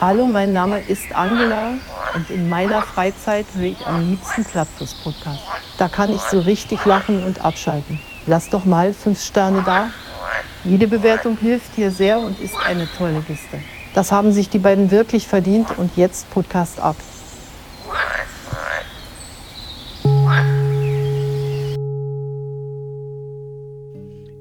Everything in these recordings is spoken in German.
Hallo, mein Name ist Angela und in meiner Freizeit höre ich am liebsten Plattfuß-Podcast. Da kann ich so richtig lachen und abschalten. Lass doch mal fünf Sterne da. Jede Bewertung hilft hier sehr und ist eine tolle Liste. Das haben sich die beiden wirklich verdient und jetzt Podcast ab.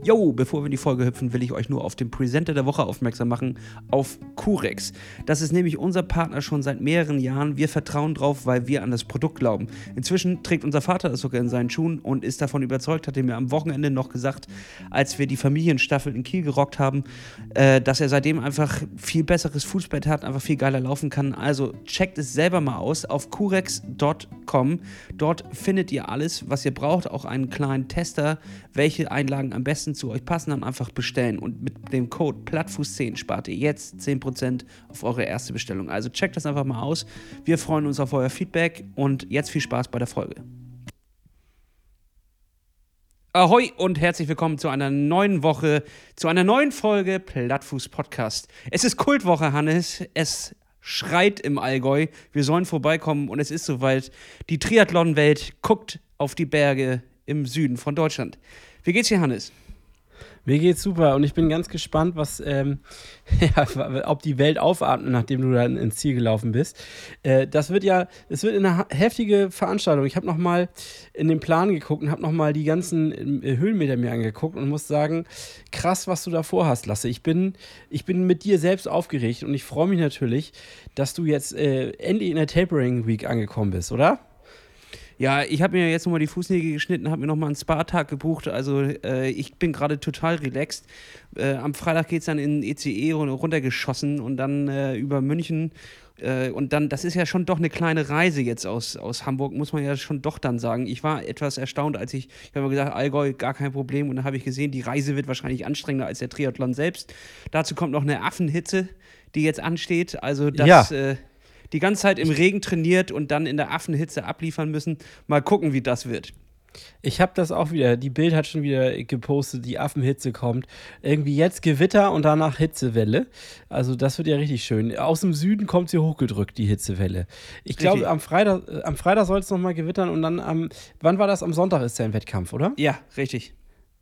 Jo, bevor wir in die Folge hüpfen, will ich euch nur auf den Presenter der Woche aufmerksam machen, auf Curex. Das ist nämlich unser Partner schon seit mehreren Jahren. Wir vertrauen drauf, weil wir an das Produkt glauben. Inzwischen trägt unser Vater es sogar in seinen Schuhen und ist davon überzeugt, hat er mir am Wochenende noch gesagt, als wir die Familienstaffel in Kiel gerockt haben, äh, dass er seitdem einfach viel besseres Fußbett hat, einfach viel geiler laufen kann. Also checkt es selber mal aus auf curex.com. Dort findet ihr alles, was ihr braucht, auch einen kleinen Tester, welche Einlagen am besten zu euch passen, dann einfach bestellen. Und mit dem Code Plattfuß10 spart ihr jetzt 10% auf eure erste Bestellung. Also checkt das einfach mal aus. Wir freuen uns auf euer Feedback und jetzt viel Spaß bei der Folge. Ahoi und herzlich willkommen zu einer neuen Woche, zu einer neuen Folge Plattfuß Podcast. Es ist Kultwoche, Hannes. Es schreit im Allgäu. Wir sollen vorbeikommen und es ist soweit. Die Triathlon-Welt guckt auf die Berge im Süden von Deutschland. Wie geht's dir, Hannes? Mir geht's super und ich bin ganz gespannt, was, ähm, ja, ob die Welt aufatmet, nachdem du dann ins Ziel gelaufen bist. Äh, das wird ja, es wird eine heftige Veranstaltung. Ich habe nochmal in den Plan geguckt und habe nochmal die ganzen äh, Höhenmeter mir angeguckt und muss sagen, krass, was du da vorhast, Lasse. Ich bin, ich bin mit dir selbst aufgeregt und ich freue mich natürlich, dass du jetzt äh, endlich in der Tapering Week angekommen bist, oder? Ja, ich habe mir jetzt nochmal die Fußnägel geschnitten, habe mir nochmal einen Spa-Tag gebucht. Also äh, ich bin gerade total relaxed. Äh, am Freitag geht es dann in ECE e runtergeschossen und dann äh, über München. Äh, und dann, das ist ja schon doch eine kleine Reise jetzt aus, aus Hamburg, muss man ja schon doch dann sagen. Ich war etwas erstaunt, als ich, ich habe mir gesagt, Allgäu, gar kein Problem. Und dann habe ich gesehen, die Reise wird wahrscheinlich anstrengender als der Triathlon selbst. Dazu kommt noch eine Affenhitze, die jetzt ansteht. Also das... Ja äh, die ganze Zeit im Regen trainiert und dann in der Affenhitze abliefern müssen. Mal gucken, wie das wird. Ich habe das auch wieder. Die Bild hat schon wieder gepostet, die Affenhitze kommt. Irgendwie jetzt Gewitter und danach Hitzewelle. Also das wird ja richtig schön. Aus dem Süden kommt sie hochgedrückt, die Hitzewelle. Ich glaube, am Freitag, äh, am Freitag soll es nochmal gewittern und dann am, wann war das? Am Sonntag ist der Wettkampf, oder? Ja, richtig.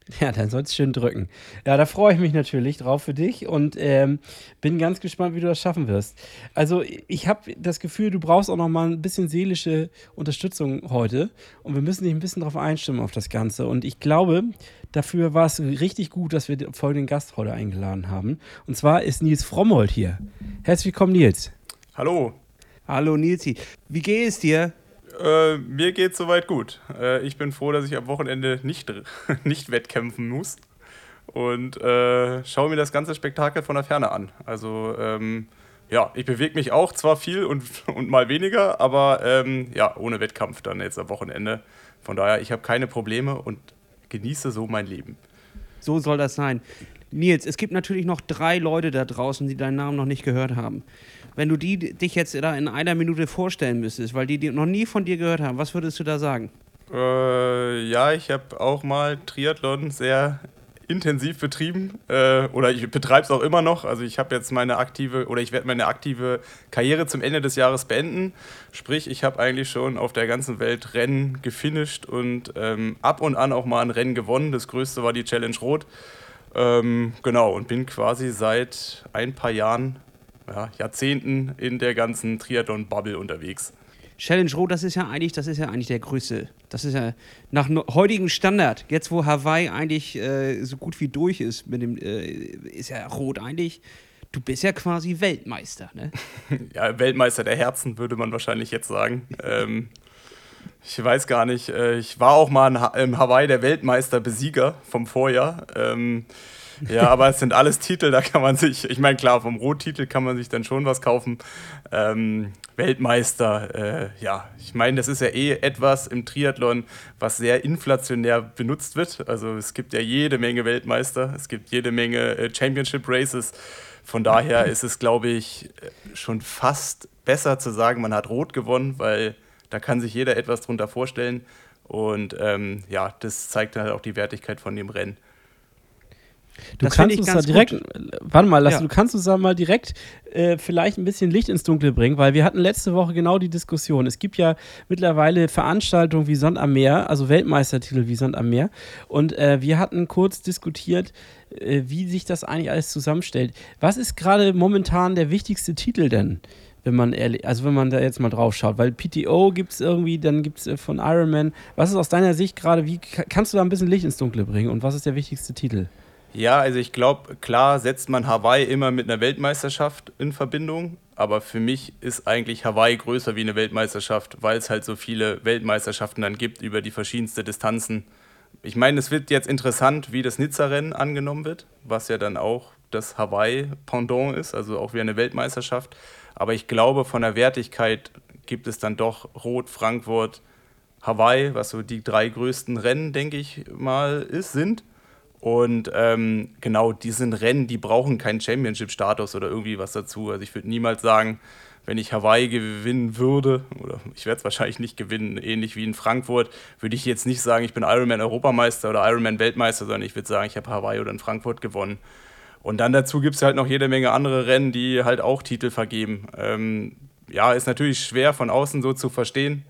Ja, dann soll es schön drücken. Ja, da freue ich mich natürlich drauf für dich und ähm, bin ganz gespannt, wie du das schaffen wirst. Also ich habe das Gefühl, du brauchst auch noch mal ein bisschen seelische Unterstützung heute und wir müssen dich ein bisschen darauf einstimmen auf das Ganze. Und ich glaube, dafür war es richtig gut, dass wir folgenden Gast heute eingeladen haben. Und zwar ist Nils Frommold hier. Herzlich willkommen, Nils. Hallo. Hallo, Nilsi. Wie geht es dir? Äh, mir geht soweit gut. Äh, ich bin froh, dass ich am Wochenende nicht, nicht wettkämpfen muss und äh, schaue mir das ganze Spektakel von der Ferne an. Also ähm, ja, ich bewege mich auch zwar viel und, und mal weniger, aber ähm, ja, ohne Wettkampf dann jetzt am Wochenende. Von daher, ich habe keine Probleme und genieße so mein Leben. So soll das sein. Nils, es gibt natürlich noch drei Leute da draußen, die deinen Namen noch nicht gehört haben. Wenn du die dich jetzt da in einer Minute vorstellen müsstest, weil die, die noch nie von dir gehört haben, was würdest du da sagen? Äh, ja, ich habe auch mal Triathlon sehr intensiv betrieben äh, oder ich betreibe es auch immer noch. Also ich habe jetzt meine aktive oder ich werde meine aktive Karriere zum Ende des Jahres beenden. Sprich, ich habe eigentlich schon auf der ganzen Welt Rennen gefinisht und ähm, ab und an auch mal ein Rennen gewonnen. Das größte war die Challenge Rot. Ähm, genau, und bin quasi seit ein paar Jahren, ja, Jahrzehnten in der ganzen Triathlon-Bubble unterwegs. Challenge Rot, das ist ja eigentlich, das ist ja eigentlich der größte. Das ist ja nach heutigem Standard, jetzt wo Hawaii eigentlich äh, so gut wie durch ist mit dem, äh, ist ja Rot eigentlich. Du bist ja quasi Weltmeister, ne? ja, Weltmeister der Herzen, würde man wahrscheinlich jetzt sagen. ähm, ich weiß gar nicht. Äh, ich war auch mal in Hawaii der Weltmeister-Besieger vom Vorjahr. Ähm, ja, aber es sind alles Titel, da kann man sich, ich meine, klar, vom Rottitel kann man sich dann schon was kaufen. Ähm, Weltmeister, äh, ja, ich meine, das ist ja eh etwas im Triathlon, was sehr inflationär benutzt wird. Also es gibt ja jede Menge Weltmeister, es gibt jede Menge äh, Championship Races. Von daher ist es, glaube ich, schon fast besser zu sagen, man hat Rot gewonnen, weil da kann sich jeder etwas drunter vorstellen. Und ähm, ja, das zeigt dann halt auch die Wertigkeit von dem Rennen. Du Das kannst uns da direkt, gut. warte mal, lass, Ja. du kannst uns da mal direkt äh, vielleicht ein bisschen Licht ins Dunkle bringen, weil wir hatten letzte Woche genau die Diskussion. Es gibt ja mittlerweile Veranstaltungen wie Sand am Meer, also Weltmeistertitel wie Sand am Meer. Und äh, wir hatten kurz diskutiert, äh, wie sich das eigentlich alles zusammenstellt. Was ist gerade momentan der wichtigste Titel denn? Wenn man ehrlich, also wenn man da jetzt mal drauf schaut, weil PTO gibt es irgendwie, dann gibt es äh, von Ironman. Was ist aus deiner Sicht gerade, wie ka- kannst du da ein bisschen Licht ins Dunkle bringen und was ist der wichtigste Titel? Ja, also ich glaube, klar setzt man Hawaii immer mit einer Weltmeisterschaft in Verbindung, aber für mich ist eigentlich Hawaii größer wie eine Weltmeisterschaft, weil es halt so viele Weltmeisterschaften dann gibt über die verschiedensten Distanzen. Ich meine, es wird jetzt interessant, wie das Nizza-Rennen angenommen wird, was ja dann auch das Hawaii-Pendant ist, also auch wie eine Weltmeisterschaft. Aber ich glaube, von der Wertigkeit gibt es dann doch Rot, Frankfurt, Hawaii, was so die drei größten Rennen, denke ich mal, ist, sind. Und ähm, genau, die sind Rennen, die brauchen keinen Championship-Status oder irgendwie was dazu. Also ich würde niemals sagen, wenn ich Hawaii gewinnen würde, oder ich werde es wahrscheinlich nicht gewinnen, ähnlich wie in Frankfurt, würde ich jetzt nicht sagen, ich bin Ironman-Europameister oder Ironman-Weltmeister, sondern ich würde sagen, ich habe Hawaii oder in Frankfurt gewonnen. Und dann dazu gibt es halt noch jede Menge andere Rennen, die halt auch Titel vergeben. Ähm, ja, ist natürlich schwer von außen so zu verstehen.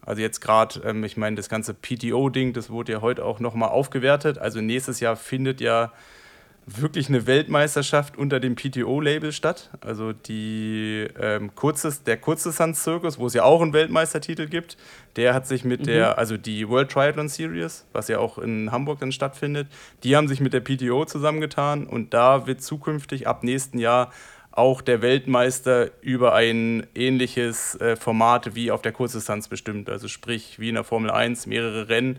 Also jetzt gerade, ähm, ich meine, das ganze PTO-Ding, das wurde ja heute auch nochmal aufgewertet. Also nächstes Jahr findet ja wirklich eine Weltmeisterschaft unter dem PTO-Label statt. Also die, ähm, kurzes, der Kurzdistanz-Zirkus, wo es ja auch einen Weltmeistertitel gibt, der hat sich mit der, also die World Triathlon Series, was ja auch in Hamburg dann stattfindet, die haben sich mit der PTO zusammengetan und da wird zukünftig ab nächsten Jahr auch der Weltmeister über ein ähnliches äh, Format wie auf der Kurzdistanz bestimmt. Also sprich wie in der Formel 1 mehrere Rennen,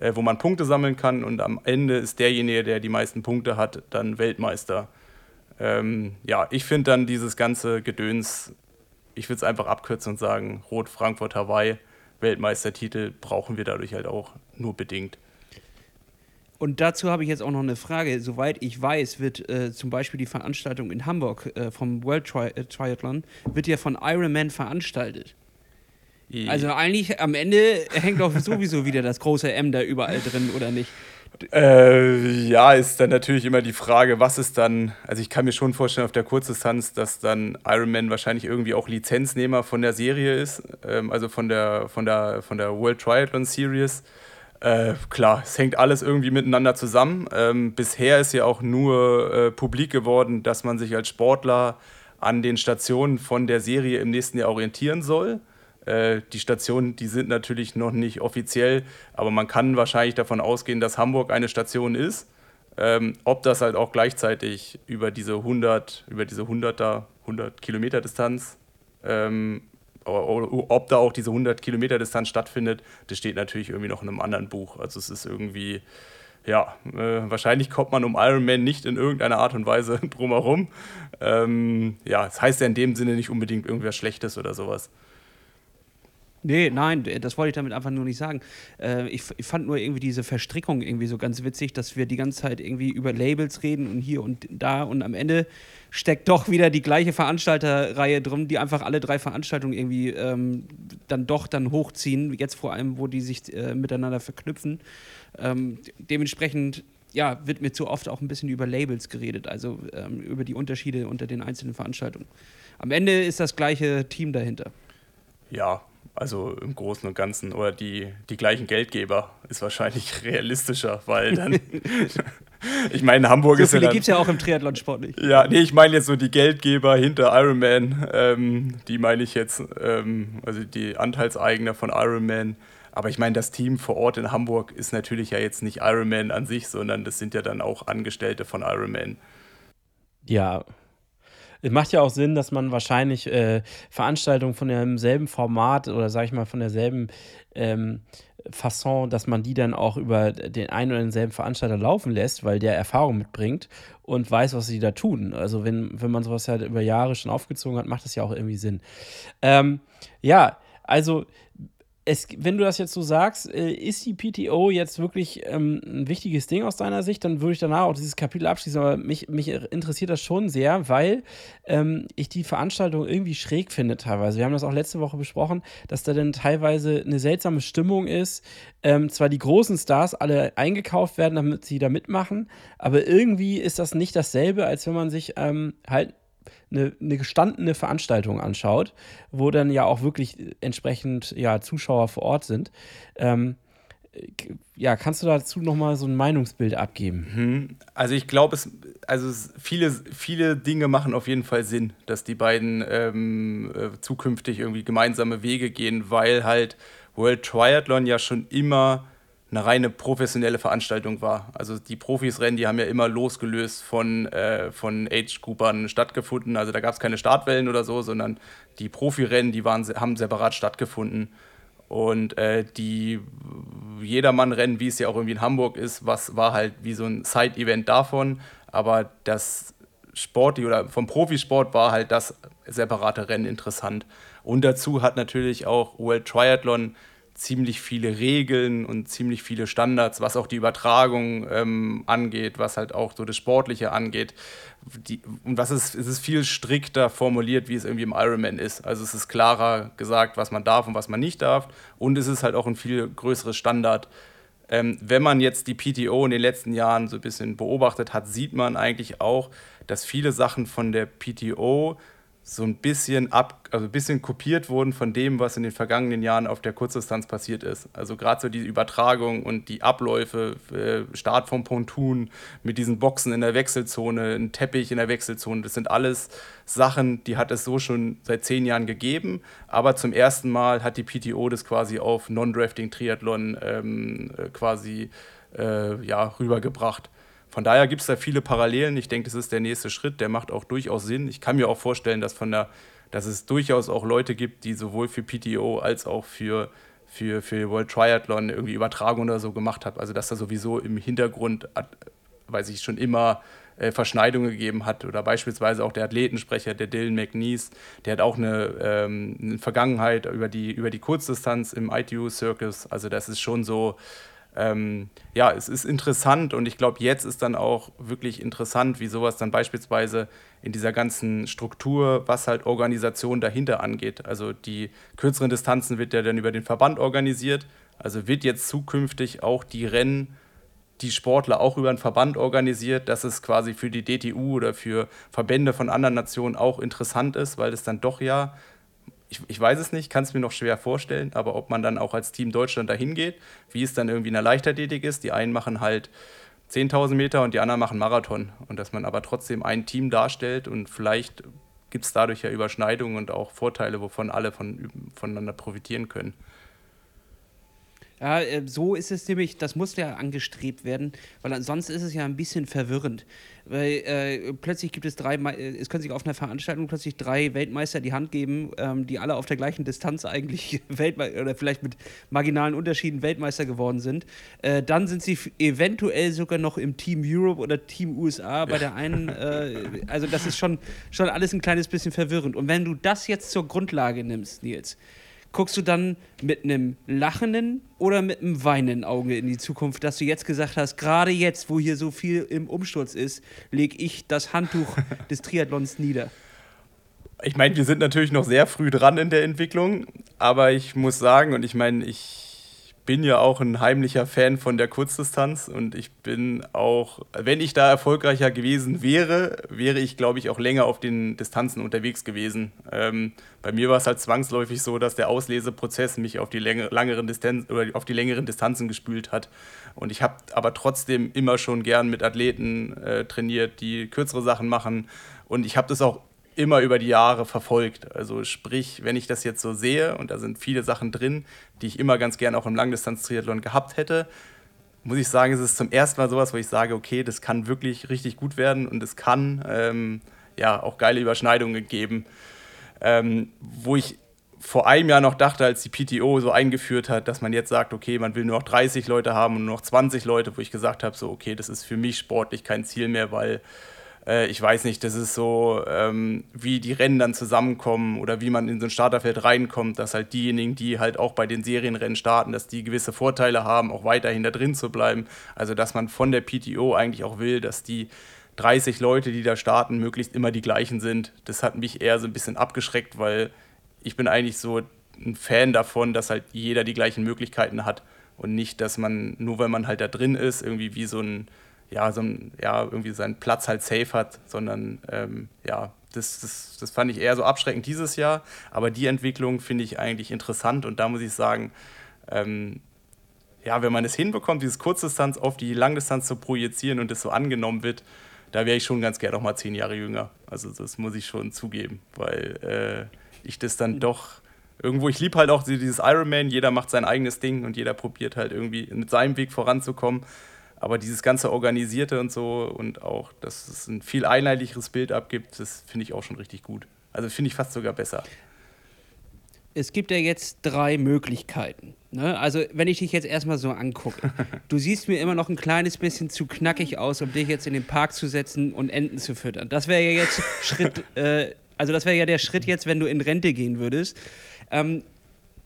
äh, wo man Punkte sammeln kann und am Ende ist derjenige, der die meisten Punkte hat, dann Weltmeister. Ähm, ja, ich finde dann dieses ganze Gedöns, ich würde es einfach abkürzen und sagen, Rot Frankfurt Hawaii, Weltmeistertitel brauchen wir dadurch halt auch nur bedingt. Und dazu habe ich jetzt auch noch eine Frage. Soweit ich weiß, wird äh, zum Beispiel die Veranstaltung in Hamburg äh, vom World Tri äh, Triathlon wird ja von Ironman veranstaltet. Also eigentlich am Ende hängt doch sowieso wieder das große M da überall drin, oder nicht? Äh, ja, ist dann natürlich immer die Frage, was ist dann, also ich kann mir schon vorstellen auf der Kurzdistanz, dass dann Ironman wahrscheinlich irgendwie auch Lizenznehmer von der Serie ist, ähm, also von der, von, der, von der World Triathlon Series. Äh, klar, es hängt alles irgendwie miteinander zusammen. Ähm, bisher ist ja auch nur äh, publik geworden, dass man sich als Sportler an den Stationen von der Serie im nächsten Jahr orientieren soll. Äh, die Stationen, die sind natürlich noch nicht offiziell, aber man kann wahrscheinlich davon ausgehen, dass Hamburg eine Station ist. Ähm, ob das halt auch gleichzeitig über diese 100, über diese 100er, 100 Kilometer Distanz, ähm, ob da auch diese 100 Kilometer Distanz stattfindet, das steht natürlich irgendwie noch in einem anderen Buch. Also es ist irgendwie, ja, äh, wahrscheinlich kommt man um Ironman nicht in irgendeiner Art und Weise drumherum. Ähm, ja, es das heißt ja in dem Sinne nicht unbedingt irgendwas Schlechtes oder sowas. Nee, nein, das wollte ich damit einfach nur nicht sagen. Äh, ich, ich fand nur irgendwie diese Verstrickung irgendwie so ganz witzig, dass wir die ganze Zeit irgendwie über Labels reden und hier und da und am Ende steckt doch wieder die gleiche Veranstalterreihe drin, die einfach alle drei Veranstaltungen irgendwie ähm, dann doch dann hochziehen, jetzt vor allem, wo die sich äh, miteinander verknüpfen. Ähm, dementsprechend ja, wird mir zu oft auch ein bisschen über Labels geredet, also ähm, über die Unterschiede unter den einzelnen Veranstaltungen. Am Ende ist das gleiche Team dahinter. Ja, also im Großen und Ganzen oder die, die gleichen Geldgeber ist wahrscheinlich realistischer, weil dann. ich meine, Hamburg So ist ja. dann- gibt es ja auch im Triathlon-Sport nicht. Ja, nee, ich meine jetzt so die Geldgeber hinter Ironman. Ähm, die meine ich jetzt, ähm, also die Anteilseigner von Ironman. Aber ich meine, das Team vor Ort in Hamburg ist natürlich ja jetzt nicht Ironman an sich, sondern das sind ja dann auch Angestellte von Ironman. Ja. Es macht ja auch Sinn, dass man wahrscheinlich äh, Veranstaltungen von demselben Format oder sag ich mal von derselben ähm, Fasson, dass man die dann auch über den einen oder denselben Veranstalter laufen lässt, weil der Erfahrung mitbringt und weiß, was sie da tun. Also wenn, wenn man sowas halt über Jahre schon aufgezogen hat, macht das ja auch irgendwie Sinn. Ähm, ja, also es, wenn du das jetzt so sagst, äh, ist die PTO jetzt wirklich ähm, ein wichtiges Ding aus deiner Sicht? Dann würde ich danach auch dieses Kapitel abschließen. Aber mich, mich interessiert das schon sehr, weil ähm, ich die Veranstaltung irgendwie schräg finde teilweise. Wir haben das auch letzte Woche besprochen, dass da dann teilweise eine seltsame Stimmung ist. Ähm, zwar die großen Stars alle eingekauft werden, damit sie da mitmachen, aber irgendwie ist das nicht dasselbe, als wenn man sich ähm, halt eine, eine gestandene Veranstaltung anschaut, wo dann ja auch wirklich entsprechend ja, Zuschauer vor Ort sind. Ähm, ja, kannst du dazu nochmal so ein Meinungsbild abgeben? Mhm. Also ich glaube, es, also viele, viele Dinge machen auf jeden Fall Sinn, dass die beiden ähm, äh, zukünftig irgendwie gemeinsame Wege gehen, weil halt World Triathlon ja schon immer eine reine professionelle Veranstaltung war. Also die Profis-Rennen, die haben ja immer losgelöst von, äh, von Age-Groupern stattgefunden. Also da gab es keine Startwellen oder so, sondern die Profirennen, die waren, haben separat stattgefunden. Und äh, die Jedermann-Rennen, wie es ja auch irgendwie in Hamburg ist, was war halt wie so ein Side-Event davon. Aber das Sport oder vom Profisport war halt das separate Rennen interessant. Und dazu hat natürlich auch World Triathlon ziemlich viele Regeln und ziemlich viele Standards, was auch die Übertragung ähm, angeht, was halt auch so das Sportliche angeht. Die, und was ist, es ist viel strikter formuliert, wie es irgendwie im Ironman ist. Also es ist klarer gesagt, was man darf und was man nicht darf. Und es ist halt auch ein viel größeres Standard. Ähm, wenn man jetzt die PTO in den letzten Jahren so ein bisschen beobachtet hat, sieht man eigentlich auch, dass viele Sachen von der PTO so ein bisschen ab, also ein bisschen kopiert wurden von dem, was in den vergangenen Jahren auf der Kurzdistanz passiert ist. Also gerade so die Übertragung und die Abläufe, äh, Start vom Pontoon mit diesen Boxen in der Wechselzone, ein Teppich in der Wechselzone, das sind alles Sachen, die hat es so schon seit zehn Jahren gegeben, aber zum ersten Mal hat die PTO das quasi auf Non-Drafting Triathlon ähm, äh, quasi äh, ja, rübergebracht. Von daher gibt es da viele Parallelen. Ich denke, das ist der nächste Schritt, der macht auch durchaus Sinn. Ich kann mir auch vorstellen, dass, von der, dass es durchaus auch Leute gibt, die sowohl für PTO als auch für, für, für World Triathlon irgendwie Übertragung oder so gemacht haben. Also dass da sowieso im Hintergrund, weiß ich, schon immer äh, Verschneidungen gegeben hat. Oder beispielsweise auch der Athletensprecher, der Dylan McNeese, der hat auch eine, ähm, eine Vergangenheit über die, über die Kurzdistanz im ITU Circus. Also das ist schon so, ähm, ja, es ist interessant und ich glaube, jetzt ist dann auch wirklich interessant, wie sowas dann beispielsweise in dieser ganzen Struktur, was halt Organisation dahinter angeht. Also die kürzeren Distanzen wird ja dann über den Verband organisiert. Also wird jetzt zukünftig auch die Rennen, die Sportler auch über einen Verband organisiert, dass es quasi für die DTU oder für Verbände von anderen Nationen auch interessant ist, weil es dann doch ja ich, ich weiß es nicht, kann es mir noch schwer vorstellen, aber ob man dann auch als Team Deutschland dahin geht, wie es dann irgendwie in der Leichtathletik ist, die einen machen halt 10.000 Meter und die anderen machen Marathon und dass man aber trotzdem ein Team darstellt und vielleicht gibt es dadurch ja Überschneidungen und auch Vorteile, wovon alle von, voneinander profitieren können. Ja, äh, so ist es nämlich, das muss ja angestrebt werden, weil ansonsten ist es ja ein bisschen verwirrend. Weil äh, plötzlich gibt es drei, äh, es können sich auf einer Veranstaltung plötzlich drei Weltmeister die Hand geben, ähm, die alle auf der gleichen Distanz eigentlich Weltmeister oder vielleicht mit marginalen Unterschieden Weltmeister geworden sind. Äh, dann sind sie eventuell sogar noch im Team Europe oder Team USA bei der einen. Äh, also das ist schon, schon alles ein kleines bisschen verwirrend. Und wenn du das jetzt zur Grundlage nimmst, Nils, guckst du dann mit einem lachenden oder mit einem weinenden Auge in die Zukunft, dass du jetzt gesagt hast, gerade jetzt, wo hier so viel im Umsturz ist, lege ich das Handtuch des Triathlons nieder? Ich meine, wir sind natürlich noch sehr früh dran in der Entwicklung, aber ich muss sagen, und ich meine, ich bin ja auch ein heimlicher Fan von der Kurzdistanz und ich bin auch, wenn ich da erfolgreicher gewesen wäre, wäre ich, glaube ich, auch länger auf den Distanzen unterwegs gewesen. Ähm, bei mir war es halt zwangsläufig so, dass der Ausleseprozess mich auf die, längere, langeren Distanz, oder auf die längeren Distanzen gespült hat. Und ich habe aber trotzdem immer schon gern mit Athleten äh, trainiert, die kürzere Sachen machen. Und ich habe das auch immer über die Jahre verfolgt. Also sprich, wenn ich das jetzt so sehe, und da sind viele Sachen drin, die ich immer ganz gern auch im Langdistanz-Triathlon gehabt hätte, muss ich sagen, es ist zum ersten Mal sowas, wo ich sage, okay, das kann wirklich richtig gut werden und es kann ähm, ja auch geile Überschneidungen geben. Ähm, wo ich vor einem Jahr noch dachte, als die PTO so eingeführt hat, dass man jetzt sagt, okay, man will nur noch 30 Leute haben und nur noch 20 Leute, wo ich gesagt habe, so, okay, das ist für mich sportlich kein Ziel mehr, weil äh, ich weiß nicht, das ist so, ähm, wie die Rennen dann zusammenkommen oder wie man in so ein Starterfeld reinkommt, dass halt diejenigen, die halt auch bei den Serienrennen starten, dass die gewisse Vorteile haben, auch weiterhin da drin zu bleiben. Also dass man von der PTO eigentlich auch will, dass die 30 Leute, die da starten, möglichst immer die gleichen sind. Das hat mich eher so ein bisschen abgeschreckt, weil ich bin eigentlich so ein Fan davon, dass halt jeder die gleichen Möglichkeiten hat und nicht, dass man, nur weil man halt da drin ist, irgendwie wie so ein, ja, so ein, ja, irgendwie seinen Platz halt safe hat, sondern ähm, ja, das, das, das fand ich eher so abschreckend dieses Jahr. Aber die Entwicklung finde ich eigentlich interessant und da muss ich sagen, ähm, ja, wenn man es hinbekommt, dieses Kurzdistanz auf die Langdistanz zu projizieren und das so angenommen wird, da wäre ich schon ganz gerne noch mal zehn Jahre jünger. Also das muss ich schon zugeben, weil äh, ich das dann doch irgendwo, ich liebe halt auch dieses Ironman, jeder macht sein eigenes Ding und jeder probiert halt irgendwie mit seinem Weg voranzukommen. Aber dieses ganze Organisierte und so und auch, dass es ein viel einheitlicheres Bild abgibt, das finde ich auch schon richtig gut. Also finde ich fast sogar besser. Es gibt ja jetzt drei Möglichkeiten. Ne? Also, wenn ich dich jetzt erstmal so angucke, du siehst mir immer noch ein kleines bisschen zu knackig aus, um dich jetzt in den Park zu setzen und Enten zu füttern. Das wäre ja jetzt Schritt, äh, also das wäre ja der Schritt jetzt, wenn du in Rente gehen würdest. Ähm,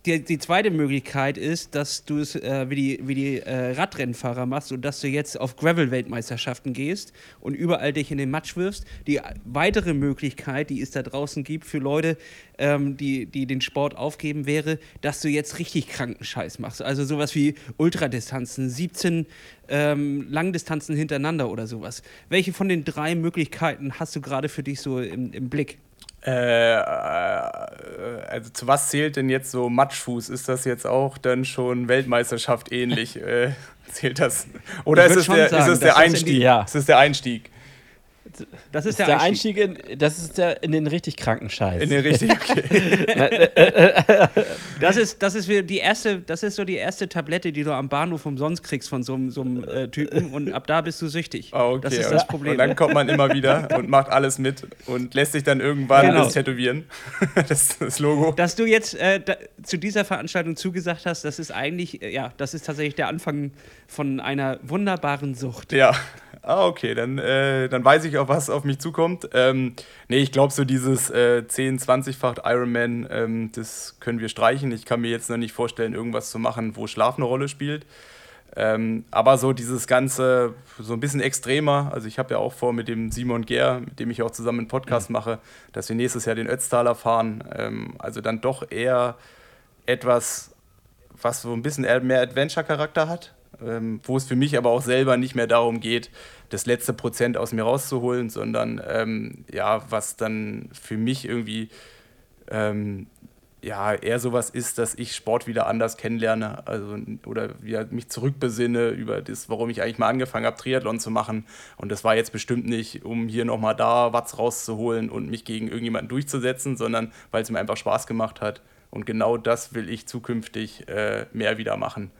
die, die zweite Möglichkeit ist, dass du es äh, wie die, wie die äh, Radrennfahrer machst und dass du jetzt auf Gravel-Weltmeisterschaften gehst und überall dich in den Matsch wirfst. Die weitere Möglichkeit, die es da draußen gibt für Leute, ähm, die, die den Sport aufgeben, wäre, dass du jetzt richtig kranken Scheiß machst. Also sowas wie Ultradistanzen, 17 ähm, Langdistanzen hintereinander oder sowas. Welche von den drei Möglichkeiten hast du gerade für dich so im, im Blick? Äh, äh, also zu was zählt denn jetzt so Matschfuß? Ist das jetzt auch dann schon Weltmeisterschaft ähnlich? äh, zählt das? Oder ist es, der, sagen, ist es der Einstieg? Die, ja. Ist es der Einstieg? Das ist, der, der Einstieg. Einstieg. in, das ist der in den richtig kranken Scheiß. In den richtig, okay. das ist, das ist die erste, das ist so die erste Tablette, die du am Bahnhof umsonst kriegst von so, so einem äh, Typen und ab da bist du süchtig. Oh, okay. Das ist das Problem. Und dann kommt man immer wieder und macht alles mit und lässt sich dann irgendwann genau. das tätowieren. das, das Logo. Dass du jetzt äh, da, zu dieser Veranstaltung zugesagt hast, das ist eigentlich, äh, ja, das ist tatsächlich der Anfang von einer wunderbaren Sucht. Ja. Ah, okay, dann, äh, dann weiß ich auch, was auf mich zukommt. Ähm, nee, ich glaube, so dieses äh, 10-, 20-fach Ironman, ähm, das können wir streichen. Ich kann mir jetzt noch nicht vorstellen, irgendwas zu machen, wo Schlaf eine Rolle spielt. Ähm, aber so dieses Ganze, so ein bisschen extremer. Also, ich habe ja auch vor mit dem Simon Gehr, mit dem ich auch zusammen einen Podcast mhm. mache, dass wir nächstes Jahr den Ötztaler fahren. Ähm, also, dann doch eher etwas, was so ein bisschen mehr Adventure-Charakter hat ähm, wo es für mich aber auch selber nicht mehr darum geht, das letzte Prozent aus mir rauszuholen, sondern ähm, ja, was dann für mich irgendwie ähm, ja, eher sowas ist, dass ich Sport wieder anders kennenlerne, also oder wieder mich zurückbesinne über das, warum ich eigentlich mal angefangen habe, Triathlon zu machen. Und das war jetzt bestimmt nicht, um hier nochmal da Watts rauszuholen und mich gegen irgendjemanden durchzusetzen, sondern weil es mir einfach Spaß gemacht hat. Und genau das will ich zukünftig äh, mehr wieder machen.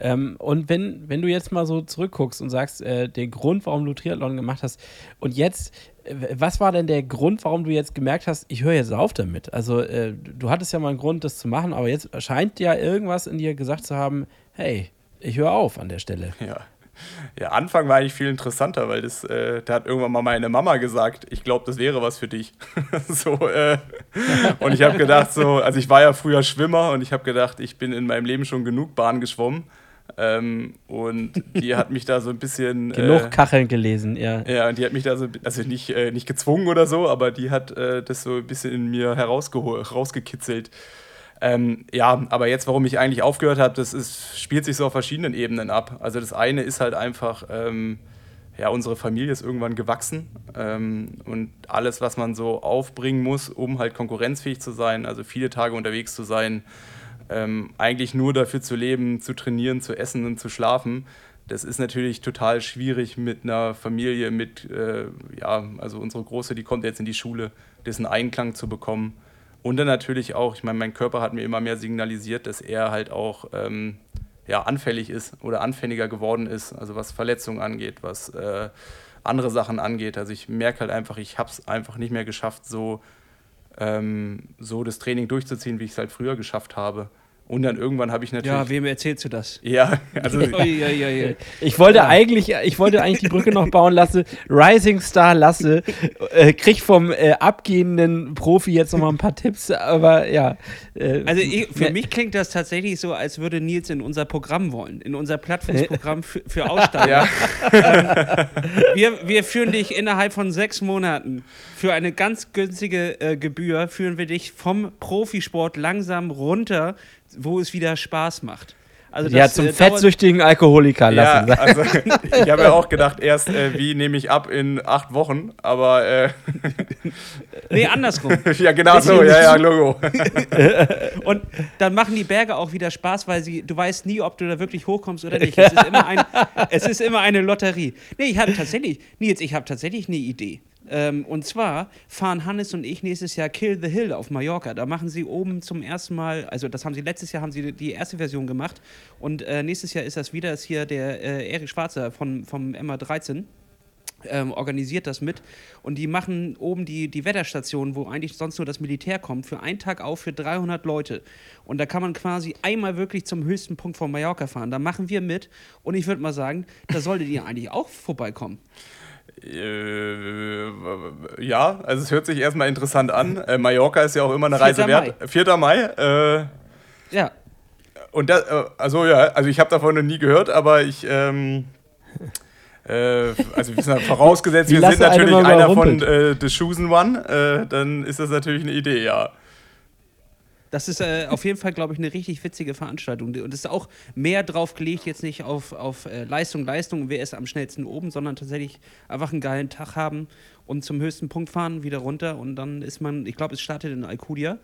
Ähm, und wenn, wenn du jetzt mal so zurückguckst und sagst, äh, der Grund, warum du Triathlon gemacht hast, und jetzt, äh, was war denn der Grund, warum du jetzt gemerkt hast, ich höre jetzt auf damit? Also, äh, du hattest ja mal einen Grund, das zu machen, aber jetzt scheint ja irgendwas in dir gesagt zu haben, hey, ich höre auf an der Stelle. Ja. Ja, Anfang war eigentlich viel interessanter, weil das, äh, da hat irgendwann mal meine Mama gesagt, ich glaube, das wäre was für dich. so, äh, und ich habe gedacht, so, also ich war ja früher Schwimmer und ich habe gedacht, ich bin in meinem Leben schon genug Bahn geschwommen. Ähm, und die hat mich da so ein bisschen. Genug äh, Kacheln gelesen, ja. Ja, und die hat mich da so, also nicht, äh, nicht gezwungen oder so, aber die hat äh, das so ein bisschen in mir herausgekitzelt. Ähm, ja, aber jetzt, warum ich eigentlich aufgehört habe, das ist, spielt sich so auf verschiedenen Ebenen ab. Also das eine ist halt einfach, ähm, ja, unsere Familie ist irgendwann gewachsen ähm, und alles, was man so aufbringen muss, um halt konkurrenzfähig zu sein, also viele Tage unterwegs zu sein, ähm, eigentlich nur dafür zu leben, zu trainieren, zu essen und zu schlafen. Das ist natürlich total schwierig mit einer Familie, mit, äh, ja, also unsere Große, die kommt jetzt in die Schule, dessen Einklang zu bekommen. Und dann natürlich auch, ich meine, mein Körper hat mir immer mehr signalisiert, dass er halt auch ähm, ja, anfällig ist oder anfälliger geworden ist, also was Verletzungen angeht, was äh, andere Sachen angeht. Also ich merke halt einfach, ich habe es einfach nicht mehr geschafft, so, ähm, so das Training durchzuziehen, wie ich es halt früher geschafft habe. Und dann irgendwann habe ich natürlich. Ja, wem erzählst du das? Ja, also. Ich wollte eigentlich, ich wollte eigentlich die Brücke noch bauen lassen. Rising Star Lasse äh, kriegt vom äh, abgehenden Profi jetzt noch mal ein paar Tipps, aber ja. Äh, Also ich, für ne- mich klingt das tatsächlich so, als würde Nils in unser Programm wollen, in unser Plattfußprogramm für, für Aussteiger. ja, Wir, wir führen dich innerhalb von sechs Monaten für eine ganz günstige äh, Gebühr, führen wir dich vom Profisport langsam runter, wo es wieder Spaß macht. Also ja, zum äh, fettsüchtigen Alkoholiker ja, lassen. also ich habe ja auch gedacht, erst äh, wie nehme ich ab in acht Wochen, aber äh, Nee, andersrum. ja, genau so, ja, ja, Logo. Und dann machen die Berge auch wieder Spaß, weil sie, du weißt nie, ob du da wirklich hochkommst oder nicht. Es ist immer, ein, es ist immer eine Lotterie. Nee, ich habe tatsächlich, Nils, ich habe tatsächlich eine Idee. Ähm, und zwar fahren Hannes und ich nächstes Jahr Kill the Hill auf Mallorca. Da machen sie oben zum ersten Mal, also das haben sie letztes Jahr haben sie die erste Version gemacht und äh, nächstes Jahr ist das wieder, ist hier der äh, Erik Schwarzer von, vom MA13 ähm, organisiert das mit und die machen oben die, die Wetterstation, wo eigentlich sonst nur das Militär kommt, für einen Tag auf für 300 Leute. Und da kann man quasi einmal wirklich zum höchsten Punkt von Mallorca fahren. Da machen wir mit und ich würde mal sagen, da solltet ihr eigentlich auch vorbeikommen. Äh, ja, also es hört sich erstmal interessant an. Äh, Mallorca ist ja auch immer eine Reise 4. wert. 4. Mai. Äh, Ja, und das, äh, also ja, also ich habe davon noch nie gehört, aber ich, ähm, äh, also wir sind vorausgesetzt, wir sind natürlich einer von äh, The Chosen One, äh, dann ist das natürlich eine Idee, ja. Das ist äh, auf jeden Fall, glaube ich, eine richtig witzige Veranstaltung. Und es ist auch mehr drauf gelegt, jetzt nicht auf, auf äh, Leistung, Leistung, wer ist am schnellsten oben, sondern tatsächlich einfach einen geilen Tag haben und zum höchsten Punkt fahren, wieder runter und dann ist man, ich glaube, es startet in Alcudia.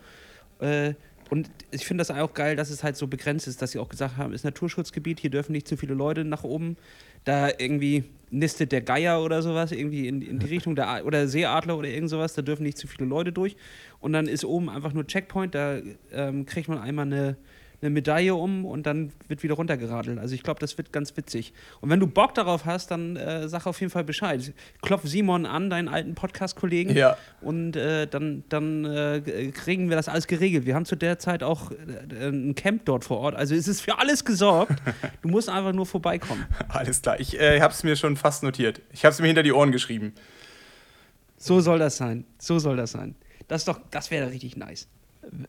Äh, und ich finde das auch geil, dass es halt so begrenzt ist, dass sie auch gesagt haben, ist Naturschutzgebiet, hier dürfen nicht zu viele Leute nach oben. Da irgendwie nistet der Geier oder sowas, irgendwie in, in die Richtung, der, oder Seeadler oder irgend sowas, da dürfen nicht zu viele Leute durch. Und dann ist oben einfach nur Checkpoint, da ähm, kriegt man einmal eine, eine Medaille um und dann wird wieder runtergeradelt. Also ich glaube, das wird ganz witzig. Und wenn du Bock darauf hast, dann äh, sag auf jeden Fall Bescheid. Klopf Simon an, deinen alten Podcast-Kollegen. Ja. Und äh, dann, dann äh, kriegen wir das alles geregelt. Wir haben zu der Zeit auch äh, ein Camp dort vor Ort. Also es ist für alles gesorgt. Du musst einfach nur vorbeikommen. Alles klar. Ich äh, habe es mir schon fast notiert. Ich habe es mir hinter die Ohren geschrieben. So soll das sein. So soll das sein. Das ist doch, das wäre richtig nice.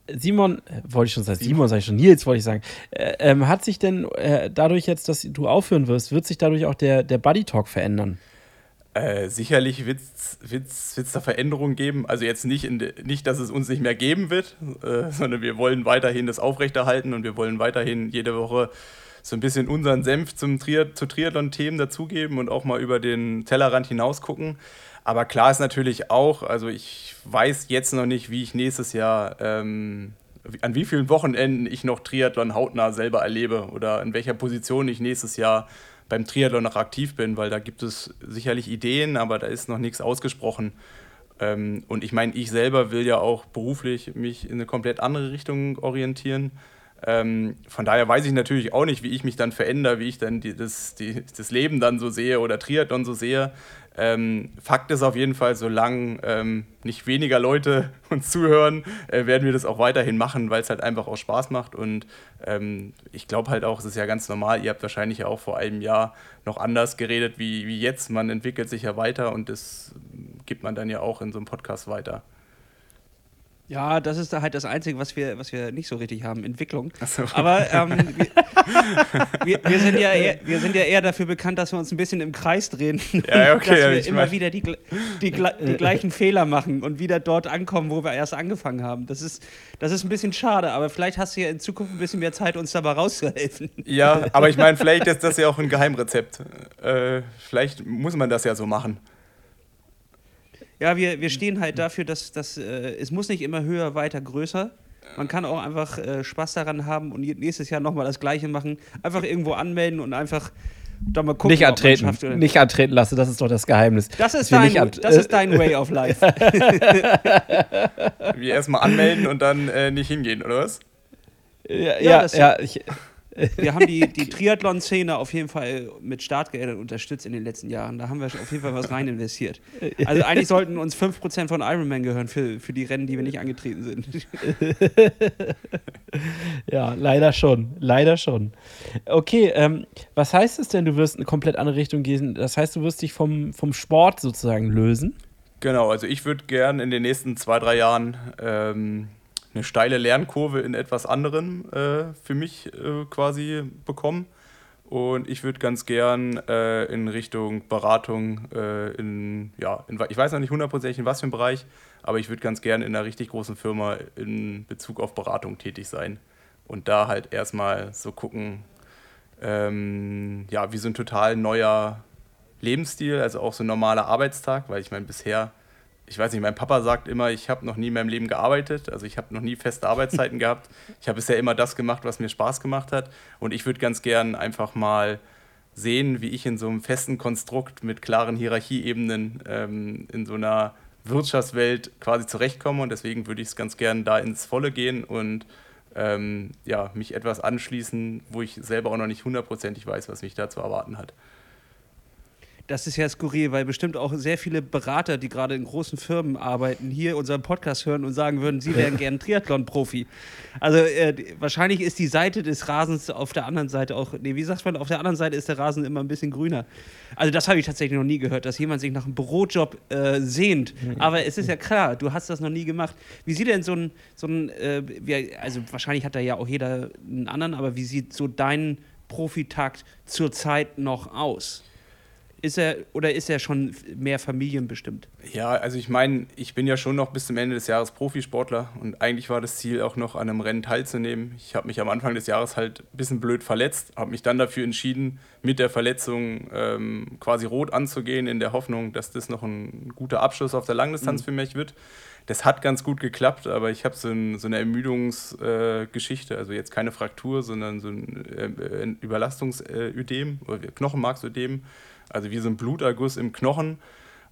Simon, äh, wollte ich schon sagen, Simon sage ich schon, Nils wollte ich sagen, äh, ähm, hat sich denn äh, dadurch jetzt, dass du aufhören wirst, wird sich dadurch auch der, der Buddy Talk verändern? Äh, sicherlich wird es da Veränderungen geben. Also jetzt nicht, in nicht, dass es uns nicht mehr geben wird, äh, sondern wir wollen weiterhin das aufrechterhalten und wir wollen weiterhin jede Woche so ein bisschen unseren Senf zum Triath zu Triathlon-Themen dazugeben und auch mal über den Tellerrand hinaus gucken. Aber klar ist natürlich auch, also ich weiß jetzt noch nicht, wie ich nächstes Jahr, ähm, an wie vielen Wochenenden ich noch Triathlon hautnah selber erlebe oder in welcher Position ich nächstes Jahr beim Triathlon noch aktiv bin, weil da gibt es sicherlich Ideen, aber da ist noch nichts ausgesprochen. Ähm, und ich meine, ich selber will ja auch beruflich mich in eine komplett andere Richtung orientieren. Ähm, von daher weiß ich natürlich auch nicht, wie ich mich dann verändere, wie ich dann die, das, die, das Leben dann so sehe oder Triathlon so sehe. Ähm, Fakt ist auf jeden Fall, solange ähm, nicht weniger Leute uns zuhören, äh, werden wir das auch weiterhin machen, weil es halt einfach auch Spaß macht. Und ähm, ich glaube halt auch, es ist ja ganz normal, ihr habt wahrscheinlich ja auch vor einem Jahr noch anders geredet wie, wie jetzt. Man entwickelt sich ja weiter und das gibt man dann ja auch in so einem Podcast weiter. Ja, das ist halt das Einzige, was wir, was wir nicht so richtig haben, Entwicklung. So. Aber ähm, wir, wir, sind ja eher, wir sind ja eher dafür bekannt, dass wir uns ein bisschen im Kreis drehen. Ja, okay, dass ja, wir ich immer mein- wieder die, gl- die, gl- die gleichen Fehler machen und wieder dort ankommen, wo wir erst angefangen haben. Das ist, das ist ein bisschen schade, aber vielleicht hast du ja in Zukunft ein bisschen mehr Zeit, uns dabei rauszuhelfen. Ja, aber ich meine, vielleicht ist das ja auch ein Geheimrezept. Äh, vielleicht muss man das ja so machen. Ja, wir, wir stehen halt dafür, dass, dass äh, es muss nicht immer höher, weiter, größer. Man kann auch einfach äh, Spaß daran haben und nächstes Jahr nochmal das Gleiche machen. Einfach irgendwo anmelden und einfach da mal gucken, nicht ob man antreten, schafft oder nicht antreten lassen, das ist doch das Geheimnis. Das ist, dein, das ist dein Way of Life. Wir erstmal anmelden und dann äh, nicht hingehen, oder was? Ja, Ja, ja, das- ja ich, Wir haben die, die Triathlon-Szene auf jeden Fall mit Startgeldern unterstützt in den letzten Jahren. Da haben wir auf jeden Fall was rein investiert. Also eigentlich sollten uns 5% von Ironman gehören für, für die Rennen, die wir nicht angetreten sind. ja, leider schon. Leider schon. Okay, ähm, was heißt es denn, du wirst in eine komplett andere Richtung gehen? Das heißt, du wirst dich vom, vom Sport sozusagen lösen? Genau, also ich würde gern in den nächsten zwei, drei Jahren ähm, eine steile Lernkurve in etwas anderem äh, für mich äh, quasi bekommen. Und ich würde ganz gern äh, in Richtung Beratung, äh, in, ja, in, ich weiß noch nicht hundertprozentig in was für einem Bereich, aber ich würde ganz gern in einer richtig großen Firma in Bezug auf Beratung tätig sein. Und da halt erstmal so gucken, ähm, ja, wie so ein total neuer Lebensstil, also auch so ein normaler Arbeitstag, weil ich meine, bisher ich weiß nicht, mein Papa sagt immer, ich habe noch nie in meinem Leben gearbeitet, also ich habe noch nie feste Arbeitszeiten gehabt. Ich habe bisher immer das gemacht, was mir Spaß gemacht hat. Und ich würde ganz gern einfach mal sehen, wie ich in so einem festen Konstrukt mit klaren Hierarchieebenen ähm, in so einer Wirtschaftswelt quasi zurechtkomme. Und deswegen würde ich es ganz gern da ins Volle gehen und ähm, ja, mich etwas anschließen, wo ich selber auch noch nicht hundertprozentig weiß, was mich da zu erwarten hat. Das ist ja skurril, weil bestimmt auch sehr viele Berater, die gerade in großen Firmen arbeiten, hier unseren Podcast hören und sagen würden, sie wären gern Triathlon-Profi. Also äh, wahrscheinlich ist die Seite des Rasens auf der anderen Seite auch, nee, wie sagt man, auf der anderen Seite ist der Rasen immer ein bisschen grüner. Also das habe ich tatsächlich noch nie gehört, dass jemand sich nach einem Bürojob äh, sehnt. Aber es ist ja klar, du hast das noch nie gemacht. Wie sieht denn so ein, so ein äh, wie, also wahrscheinlich hat da ja auch jeder einen anderen, aber wie sieht so dein Profitakt zurzeit noch aus? Ist er oder ist er schon mehr familienbestimmt? Ja, also ich meine, ich bin ja schon noch bis zum Ende des Jahres Profisportler und eigentlich war das Ziel auch noch an einem Rennen teilzunehmen. Ich habe mich am Anfang des Jahres halt ein bisschen blöd verletzt, habe mich dann dafür entschieden, mit der Verletzung ähm, quasi rot anzugehen, in der Hoffnung, dass das noch ein guter Abschluss auf der Langdistanz mhm. für mich wird. Das hat ganz gut geklappt, aber ich habe so, ein, so, eine Ermüdungsgeschichte, äh, also jetzt keine Fraktur, sondern so ein äh, Überlastungsödem oder Knochenmarksödem also wie so ein Bluterguss im Knochen.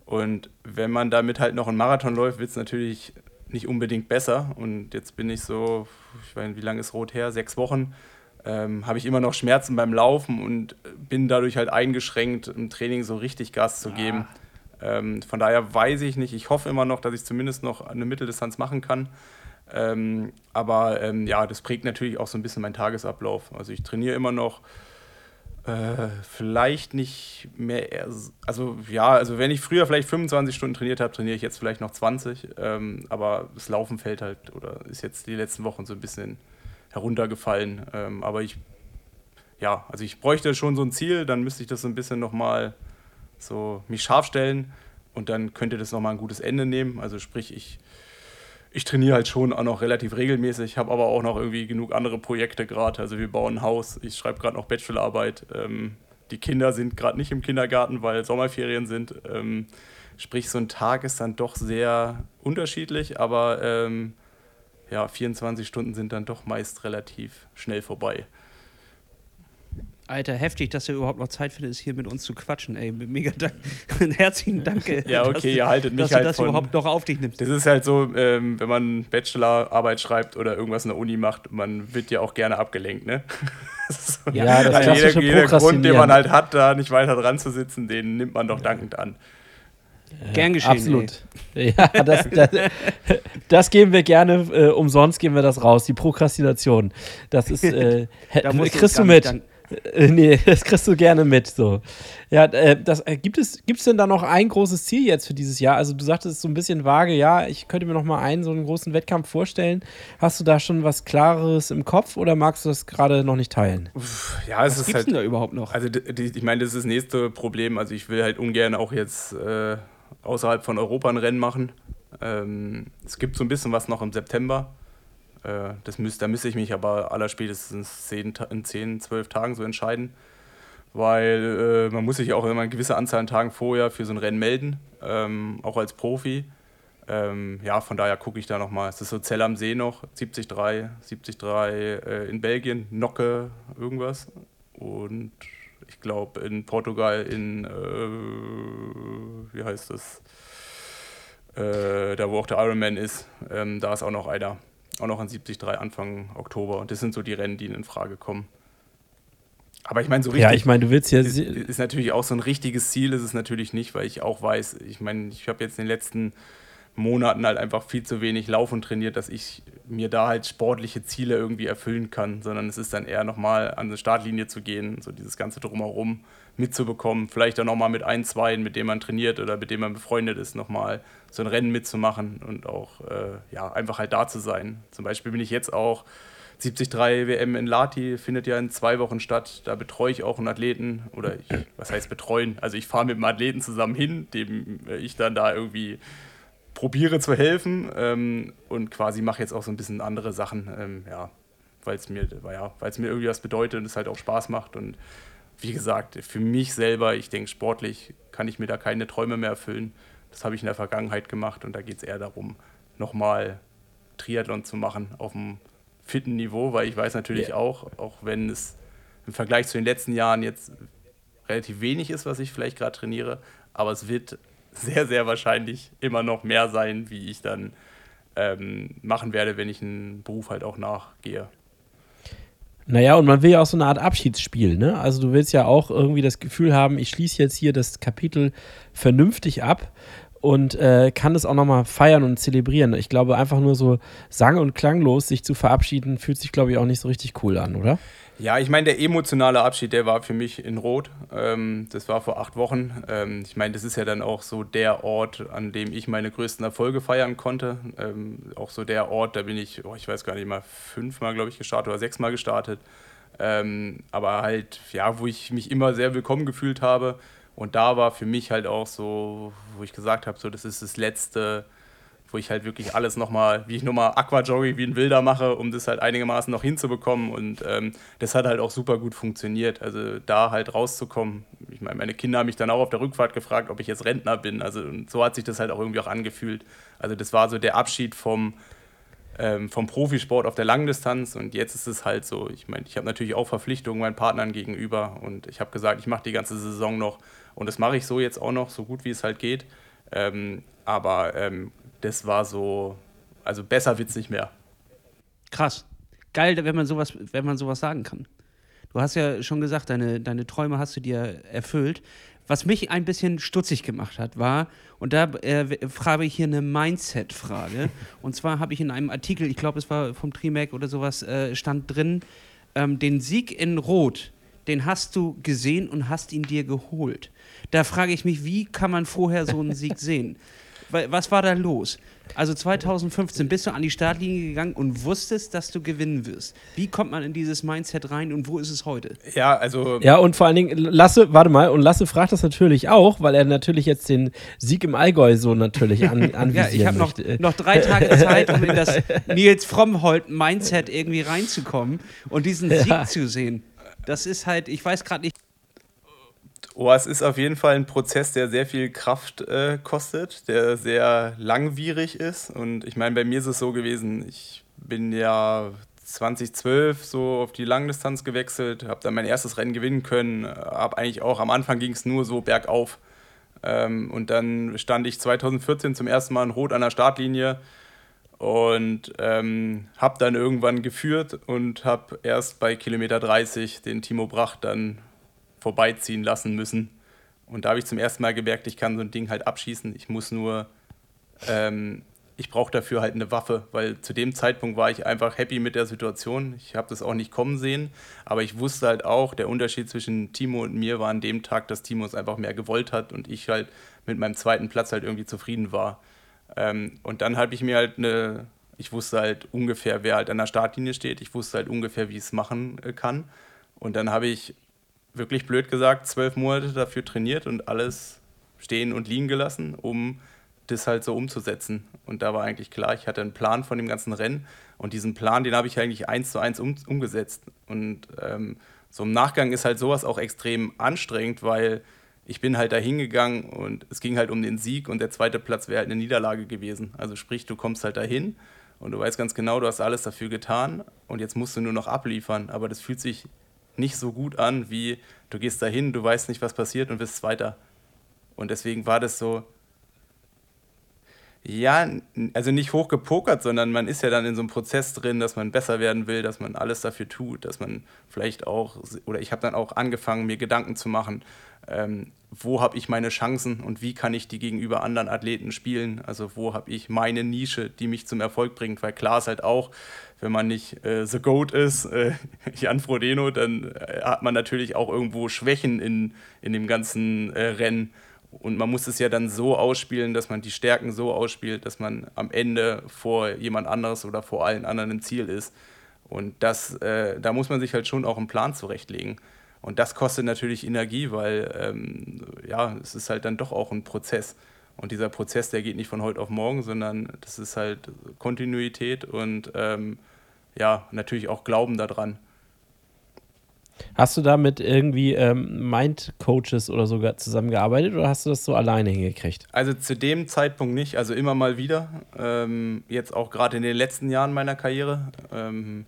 Und wenn man damit halt noch einen Marathon läuft, wird es natürlich nicht unbedingt besser. Und jetzt bin ich so, ich weiß nicht, wie lange ist rot her? Sechs Wochen. Ähm, habe ich immer noch Schmerzen beim Laufen und bin dadurch halt eingeschränkt, im Training so richtig Gas zu geben. Ja. Ähm, von daher weiß ich nicht, ich hoffe immer noch, dass ich zumindest noch eine Mitteldistanz machen kann. Ähm, aber ähm, ja, das prägt natürlich auch so ein bisschen meinen Tagesablauf. Also ich trainiere immer noch äh, vielleicht nicht mehr, also ja, also wenn ich früher vielleicht 25 Stunden trainiert habe, trainiere ich jetzt vielleicht noch 20, ähm, aber das Laufen fällt halt oder ist jetzt die letzten Wochen so ein bisschen heruntergefallen. Ähm, aber ich, ja, also ich bräuchte schon so ein Ziel, dann müsste ich das so ein bisschen nochmal so mich scharf stellen und dann könnte das nochmal ein gutes Ende nehmen. Also sprich, ich ich trainiere halt schon auch noch relativ regelmäßig, habe aber auch noch irgendwie genug andere Projekte gerade. Also wir bauen ein Haus, ich schreibe gerade noch Bachelorarbeit. Ähm, die Kinder sind gerade nicht im Kindergarten, weil Sommerferien sind. Ähm, sprich, so ein Tag ist dann doch sehr unterschiedlich, aber ähm, ja, 24 Stunden sind dann doch meist relativ schnell vorbei. Alter, heftig, dass du überhaupt noch Zeit findest, hier mit uns zu quatschen, ey. Mega Dank. Herzlichen Dank. Ja, okay, ihr haltet mich dass halt du das von, überhaupt noch auf dich nimmst. Das ist halt so, ähm, wenn man Bachelorarbeit schreibt oder irgendwas in der Uni macht, man wird ja auch gerne abgelenkt, ne? so, ja, das also jeder, jeder Grund, den man halt hat, da nicht weiter dran zu sitzen, den nimmt man doch dankend an. Gern geschehen. Absolut. Ey. Ja, das, das, das, geben wir gerne, äh, umsonst geben wir das raus, die Prokrastination. Das ist, äh, da kriegst du mit. Danken. Äh, nee, das kriegst du gerne mit. So. Ja, äh, das, äh, gibt, es, gibt es denn da noch ein großes Ziel jetzt für dieses Jahr? Also, du sagtest so ein bisschen vage, ja, ich könnte mir noch mal einen so einen großen Wettkampf vorstellen. Hast du da schon was Klares im Kopf oder magst du das gerade noch nicht teilen? Ja, es was ist halt, denn da überhaupt noch? Also, die, ich meine, das ist das nächste Problem. Also, ich will halt ungern auch jetzt äh, außerhalb von Europa ein Rennen machen. Ähm, es gibt so ein bisschen was noch im September. Äh, das müsst, da müsste ich mich aber allerspätestens in 10, 12 Tagen so entscheiden. Weil äh, man muss sich auch immer eine gewisse Anzahl an Tagen vorher für so ein Rennen melden, ähm, auch als Profi. Ähm, ja, von daher gucke ich da nochmal. Es ist so Zell am See noch, 73, 73 äh, in Belgien, Nocke, irgendwas. Und ich glaube in Portugal in, äh, wie heißt das, äh, da wo auch der Ironman ist, ähm, da ist auch noch einer auch noch an 73 Anfang Oktober. Und das sind so die Rennen, die in Frage kommen. Aber ich meine, so richtig. Ja, ich meine, du willst ja. Ist, ist, natürlich auch so ein richtiges Ziel, ist es natürlich nicht, weil ich auch weiß, ich meine, ich habe jetzt in den letzten Monaten halt einfach viel zu wenig Laufen trainiert, dass ich mir da halt sportliche Ziele irgendwie erfüllen kann, sondern es ist dann eher nochmal an die Startlinie zu gehen, so dieses ganze Drumherum mitzubekommen, vielleicht auch nochmal mit ein, zwei, mit denen man trainiert oder mit denen man befreundet ist, nochmal so ein Rennen mitzumachen und auch äh, ja, einfach halt da zu sein. Zum Beispiel bin ich jetzt auch 73 WM in Lati findet ja in zwei Wochen statt. Da betreue ich auch einen Athleten oder ich, was heißt betreuen? Also ich fahre mit einem Athleten zusammen hin, dem äh, ich dann da irgendwie probiere zu helfen ähm, und quasi mache jetzt auch so ein bisschen andere Sachen, ähm, ja, weil es mir, ja, mir irgendwie was bedeutet und es halt auch Spaß macht. Und wie gesagt, für mich selber, ich denke, sportlich kann ich mir da keine Träume mehr erfüllen. Das habe ich in der Vergangenheit gemacht und da geht es eher darum, nochmal Triathlon zu machen auf einem fitten Niveau, weil ich weiß natürlich yeah. auch, auch wenn es im Vergleich zu den letzten Jahren jetzt relativ wenig ist, was ich vielleicht gerade trainiere, aber es wird sehr, sehr wahrscheinlich immer noch mehr sein, wie ich dann ähm, machen werde, wenn ich einen Beruf halt auch nachgehe. Naja, und man will ja auch so eine Art Abschiedsspiel, ne? Also du willst ja auch irgendwie das Gefühl haben, ich schließe jetzt hier das Kapitel vernünftig ab und äh, kann es auch nochmal feiern und zelebrieren. Ich glaube, einfach nur so sang- und klanglos sich zu verabschieden, fühlt sich, glaube ich, auch nicht so richtig cool an, oder? Ja, ich meine, der emotionale Abschied, der war für mich in Rot. Ähm, das war vor acht Wochen. Ähm, ich meine, das ist ja dann auch so der Ort, an dem ich meine größten Erfolge feiern konnte. Ähm, auch so der Ort, da bin ich, oh, ich weiß gar nicht mal, fünfmal, glaube ich, gestartet oder sechsmal gestartet. Ähm, aber halt, ja, wo ich mich immer sehr willkommen gefühlt habe. Und da war für mich halt auch so, wo ich gesagt habe, so das ist das letzte, wo ich halt wirklich alles nochmal, wie ich nochmal Aquajoggy wie ein Wilder mache, um das halt einigermaßen noch hinzubekommen. Und ähm, das hat halt auch super gut funktioniert. Also da halt rauszukommen. Ich meine, meine Kinder haben mich dann auch auf der Rückfahrt gefragt, ob ich jetzt Rentner bin. Also so hat sich das halt auch irgendwie auch angefühlt. Also das war so der Abschied vom, ähm, vom Profisport auf der Langdistanz und jetzt ist es halt so, ich meine, ich habe natürlich auch Verpflichtungen meinen Partnern gegenüber und ich habe gesagt, ich mache die ganze Saison noch und das mache ich so jetzt auch noch, so gut wie es halt geht. Ähm, aber ähm, das war so, also besser wird es nicht mehr. Krass. Geil, wenn man sowas, wenn man sowas sagen kann. Du hast ja schon gesagt, deine, deine Träume hast du dir erfüllt. Was mich ein bisschen stutzig gemacht hat, war, und da äh, frage ich hier eine Mindset-Frage. und zwar habe ich in einem Artikel, ich glaube, es war vom Trimac oder sowas, äh, stand drin, ähm, den Sieg in Rot, den hast du gesehen und hast ihn dir geholt. Da frage ich mich, wie kann man vorher so einen Sieg sehen? Was war da los? Also 2015 bist du an die Startlinie gegangen und wusstest, dass du gewinnen wirst. Wie kommt man in dieses Mindset rein und wo ist es heute? Ja, also. Ja, und vor allen Dingen, Lasse, warte mal, und Lasse fragt das natürlich auch, weil er natürlich jetzt den Sieg im Allgäu so natürlich an, anvisieren Ja, ich habe noch, noch drei Tage Zeit, um in das Nils Frommholt Mindset irgendwie reinzukommen und diesen Sieg ja. zu sehen. Das ist halt, ich weiß gerade nicht. Oh, es ist auf jeden Fall ein Prozess, der sehr viel Kraft äh, kostet, der sehr langwierig ist. Und ich meine, bei mir ist es so gewesen, ich bin ja 2012 so auf die Langdistanz gewechselt, habe dann mein erstes Rennen gewinnen können, habe eigentlich auch, am Anfang ging es nur so bergauf. Ähm, und dann stand ich 2014 zum ersten Mal in Rot an der Startlinie und ähm, habe dann irgendwann geführt und habe erst bei Kilometer 30 den Timo Bracht dann vorbeiziehen lassen müssen. Und da habe ich zum ersten Mal gemerkt, ich kann so ein Ding halt abschießen. Ich muss nur, ähm, ich brauche dafür halt eine Waffe, weil zu dem Zeitpunkt war ich einfach happy mit der Situation. Ich habe das auch nicht kommen sehen, aber ich wusste halt auch, der Unterschied zwischen Timo und mir war an dem Tag, dass Timo es einfach mehr gewollt hat und ich halt mit meinem zweiten Platz halt irgendwie zufrieden war. Ähm, und dann habe ich mir halt eine, ich wusste halt ungefähr, wer halt an der Startlinie steht. Ich wusste halt ungefähr, wie ich es machen äh, kann. Und dann habe ich wirklich blöd gesagt zwölf Monate dafür trainiert und alles stehen und liegen gelassen, um das halt so umzusetzen. Und da war eigentlich klar, ich hatte einen Plan von dem ganzen Rennen und diesen Plan, den habe ich eigentlich eins zu eins um, umgesetzt. Und ähm, so im Nachgang ist halt sowas auch extrem anstrengend, weil ich bin halt da hingegangen und es ging halt um den Sieg und der zweite Platz wäre halt eine Niederlage gewesen. Also sprich, du kommst halt dahin und du weißt ganz genau, du hast alles dafür getan und jetzt musst du nur noch abliefern. Aber das fühlt sich nicht so gut an, wie du gehst dahin, du weißt nicht, was passiert und bist Zweiter. Und deswegen war das so, Ja, also nicht hochgepokert, sondern man ist ja dann in so einem Prozess drin, dass man besser werden will, dass man alles dafür tut, dass man vielleicht auch, oder ich habe dann auch angefangen, mir Gedanken zu machen, ähm, wo habe ich meine Chancen und wie kann ich die gegenüber anderen Athleten spielen? Also wo habe ich meine Nische, die mich zum Erfolg bringt? Weil klar ist halt auch, wenn man nicht äh, The Goat ist, äh, Jan Frodeno, dann äh, hat man natürlich auch irgendwo Schwächen in, in dem ganzen äh, Rennen. Und man muss es ja dann so ausspielen, dass man die Stärken so ausspielt, dass man am Ende vor jemand anderes oder vor allen anderen im Ziel ist. Und das, äh, da muss man sich halt schon auch einen Plan zurechtlegen. Und das kostet natürlich Energie, weil ähm, ja, es ist halt dann doch auch ein Prozess. Und dieser Prozess, der geht nicht von heute auf morgen, sondern das ist halt Kontinuität und ähm, ja, natürlich auch Glauben daran. Hast du da mit irgendwie ähm, Mind-Coaches oder sogar zusammengearbeitet oder hast du das so alleine hingekriegt? Also zu dem Zeitpunkt nicht, also immer mal wieder. Ähm, jetzt auch gerade in den letzten Jahren meiner Karriere. Ähm,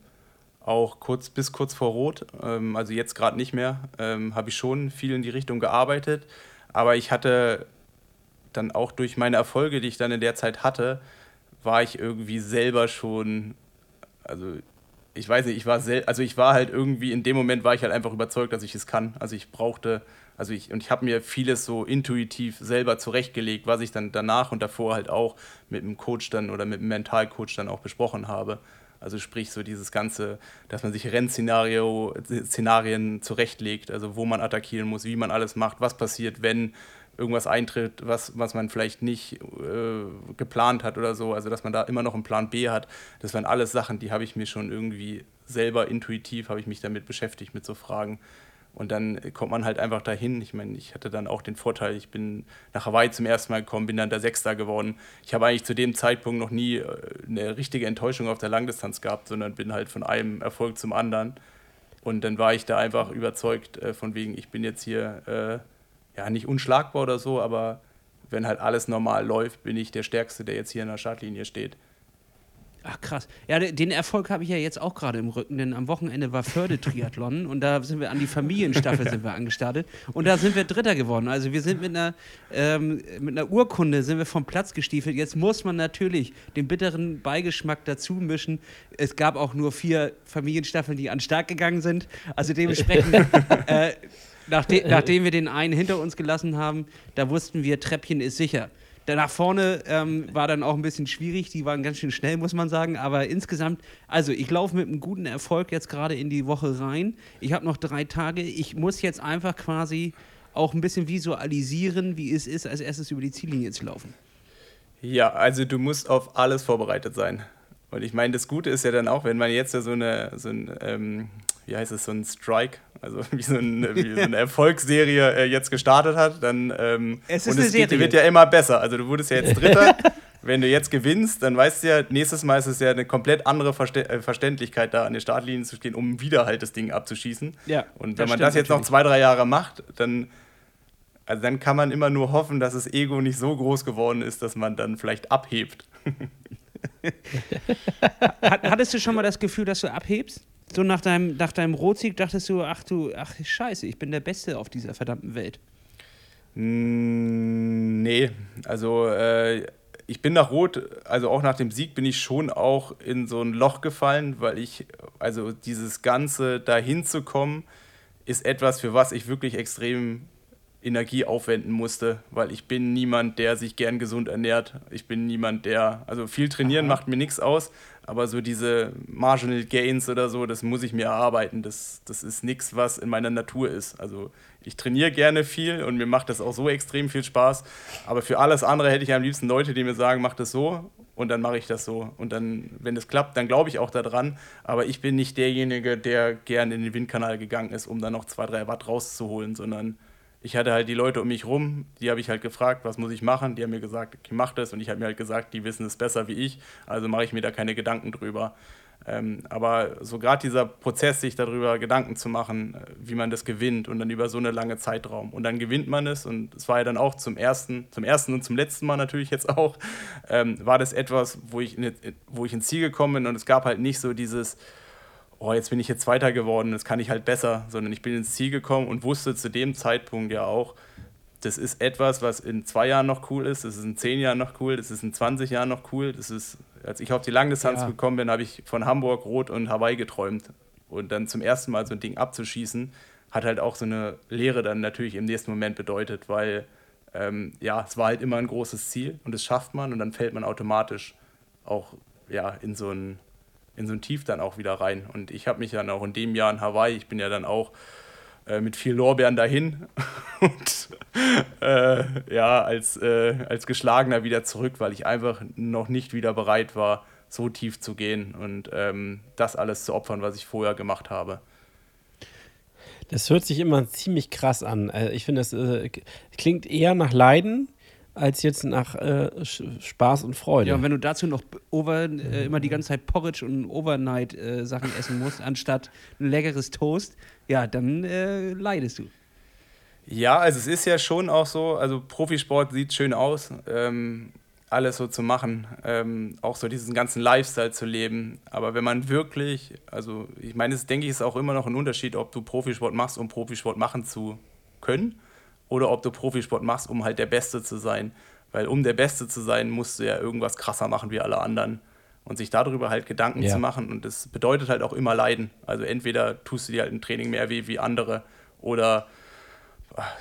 auch kurz bis kurz vor Rot, ähm, also jetzt gerade nicht mehr, ähm, habe ich schon viel in die Richtung gearbeitet. Aber ich hatte dann auch durch meine Erfolge, die ich dann in der Zeit hatte, war ich irgendwie selber schon, also ich weiß nicht, ich war sel also ich war halt irgendwie in dem Moment war ich halt einfach überzeugt, dass ich es kann. Also ich brauchte, also ich und ich habe mir vieles so intuitiv selber zurechtgelegt, was ich dann danach und davor halt auch mit dem Coach dann oder mit dem Mentalcoach dann auch besprochen habe. Also sprich so dieses ganze, dass man sich Rennszenario Szenarien zurechtlegt, also wo man attackieren muss, wie man alles macht, was passiert, wenn irgendwas eintritt, was, was man vielleicht nicht äh, geplant hat oder so. Also dass man da immer noch einen Plan B hat. Das waren alles Sachen, die habe ich mir schon irgendwie selber intuitiv, habe ich mich damit beschäftigt, mit so Fragen. Und dann kommt man halt einfach dahin. Ich meine, ich hatte dann auch den Vorteil, ich bin nach Hawaii zum ersten Mal gekommen, bin dann der Sechster geworden. Ich habe eigentlich zu dem Zeitpunkt noch nie äh, eine richtige Enttäuschung auf der Langdistanz gehabt, sondern bin halt von einem Erfolg zum anderen. Und dann war ich da einfach überzeugt, äh, von wegen, ich bin jetzt hier äh, ja, nicht unschlagbar oder so, aber wenn halt alles normal läuft, bin ich der Stärkste, der jetzt hier in der Startlinie steht. Ach krass. Ja, den Erfolg habe ich ja jetzt auch gerade im Rücken, denn am Wochenende war Förde-Triathlon und da sind wir an die Familienstaffel sind wir angestartet und da sind wir Dritter geworden. Also wir sind mit einer, ähm, mit einer Urkunde sind wir vom Platz gestiefelt. Jetzt muss man natürlich den bitteren Beigeschmack dazu mischen. Es gab auch nur vier Familienstaffeln, die an Start gegangen sind. Also dementsprechend äh, Nachde nachdem wir den einen hinter uns gelassen haben, da wussten wir, Treppchen ist sicher. Da nach vorne ähm, war dann auch ein bisschen schwierig, die waren ganz schön schnell, muss man sagen. Aber insgesamt, also ich laufe mit einem guten Erfolg jetzt gerade in die Woche rein. Ich habe noch drei Tage. Ich muss jetzt einfach quasi auch ein bisschen visualisieren, wie es ist, als erstes über die Ziellinie zu laufen. Ja, also du musst auf alles vorbereitet sein. Und ich meine, das Gute ist ja dann auch, wenn man jetzt so eine, so ein, ähm, wie heißt es, so ein Strike, also wie so, ein, wie so eine Erfolgsserie äh, jetzt gestartet hat, dann ähm, es ist und es geht, wird ja immer besser. Also du wurdest ja jetzt Dritter. Wenn du jetzt gewinnst, dann weißt du ja, nächstes Mal ist es ja eine komplett andere Verste äh, Verständlichkeit, da an der Startlinie zu stehen, um wieder halt das Ding abzuschießen. Ja, und wenn man das jetzt natürlich. noch zwei, drei Jahre macht, dann, also dann kann man immer nur hoffen, dass das Ego nicht so groß geworden ist, dass man dann vielleicht abhebt. Hattest du schon mal das Gefühl, dass du abhebst? So nach deinem, nach deinem Rotsieg dachtest du, ach du, ach scheiße, ich bin der Beste auf dieser verdammten Welt. Mm, nee, also äh, ich bin nach Rot, also auch nach dem Sieg bin ich schon auch in so ein Loch gefallen, weil ich, also dieses Ganze dahin zu kommen, ist etwas, für was ich wirklich extrem Energie aufwenden musste, weil ich bin niemand, der sich gern gesund ernährt. Ich bin niemand, der, also viel trainieren Aha. macht mir nichts aus, aber so diese Marginal Gains oder so, das muss ich mir erarbeiten. Das, das ist nichts, was in meiner Natur ist. Also ich trainiere gerne viel und mir macht das auch so extrem viel Spaß. Aber für alles andere hätte ich am liebsten Leute, die mir sagen, mach das so und dann mache ich das so. Und dann, wenn es klappt, dann glaube ich auch daran. Aber ich bin nicht derjenige, der gern in den Windkanal gegangen ist, um dann noch zwei, drei Watt rauszuholen, sondern ich hatte halt die Leute um mich rum, die habe ich halt gefragt, was muss ich machen? Die haben mir gesagt, okay, mach das. Und ich habe mir halt gesagt, die wissen es besser wie ich, also mache ich mir da keine Gedanken drüber. Ähm, aber so gerade dieser Prozess, sich darüber Gedanken zu machen, äh, wie man das gewinnt und dann über so eine lange Zeitraum. Und dann gewinnt man es und es war ja dann auch zum ersten, zum ersten und zum letzten Mal natürlich jetzt auch, ähm, war das etwas, wo ich, in, wo ich ins Ziel gekommen bin und es gab halt nicht so dieses, oh, jetzt bin ich jetzt Zweiter geworden, das kann ich halt besser, sondern ich bin ins Ziel gekommen und wusste zu dem Zeitpunkt ja auch, das ist etwas, was in zwei Jahren noch cool ist, das ist in zehn Jahren noch cool, das ist in 20 Jahren noch cool. Das ist, als ich auf die Langdistanz Ja. gekommen bin, habe ich von Hamburg, Rot und Hawaii geträumt. Und dann zum ersten Mal so ein Ding abzuschießen, hat halt auch so eine Lehre dann natürlich im nächsten Moment bedeutet, weil ähm, ja, es war halt immer ein großes Ziel und das schafft man und dann fällt man automatisch auch ja, in so ein in so ein Tief dann auch wieder rein. Und ich habe mich dann auch in dem Jahr in Hawaii, ich bin ja dann auch äh, mit viel Lorbeeren dahin und äh, ja, als, äh, als Geschlagener wieder zurück, weil ich einfach noch nicht wieder bereit war, so tief zu gehen und ähm, das alles zu opfern, was ich vorher gemacht habe. Das hört sich immer ziemlich krass an. Also ich finde, das äh, klingt eher nach Leiden als jetzt nach äh, Spaß und Freude. Ja, und wenn du dazu noch over, äh, immer die ganze Zeit Porridge und Overnight-Sachen essen musst, anstatt ein leckeres Toast, ja, dann äh, leidest du. Ja, also es ist ja schon auch so, also Profisport sieht schön aus, ähm, alles so zu machen, ähm, auch so diesen ganzen Lifestyle zu leben. Aber wenn man wirklich, also ich meine, es denke ich, ist auch immer noch ein Unterschied, ob du Profisport machst, um Profisport machen zu können oder ob du Profisport machst, um halt der Beste zu sein. Weil um der Beste zu sein, musst du ja irgendwas krasser machen wie alle anderen. Und sich darüber halt Gedanken Ja. zu machen. Und das bedeutet halt auch immer Leiden. Also entweder tust du dir halt im Training mehr weh wie andere oder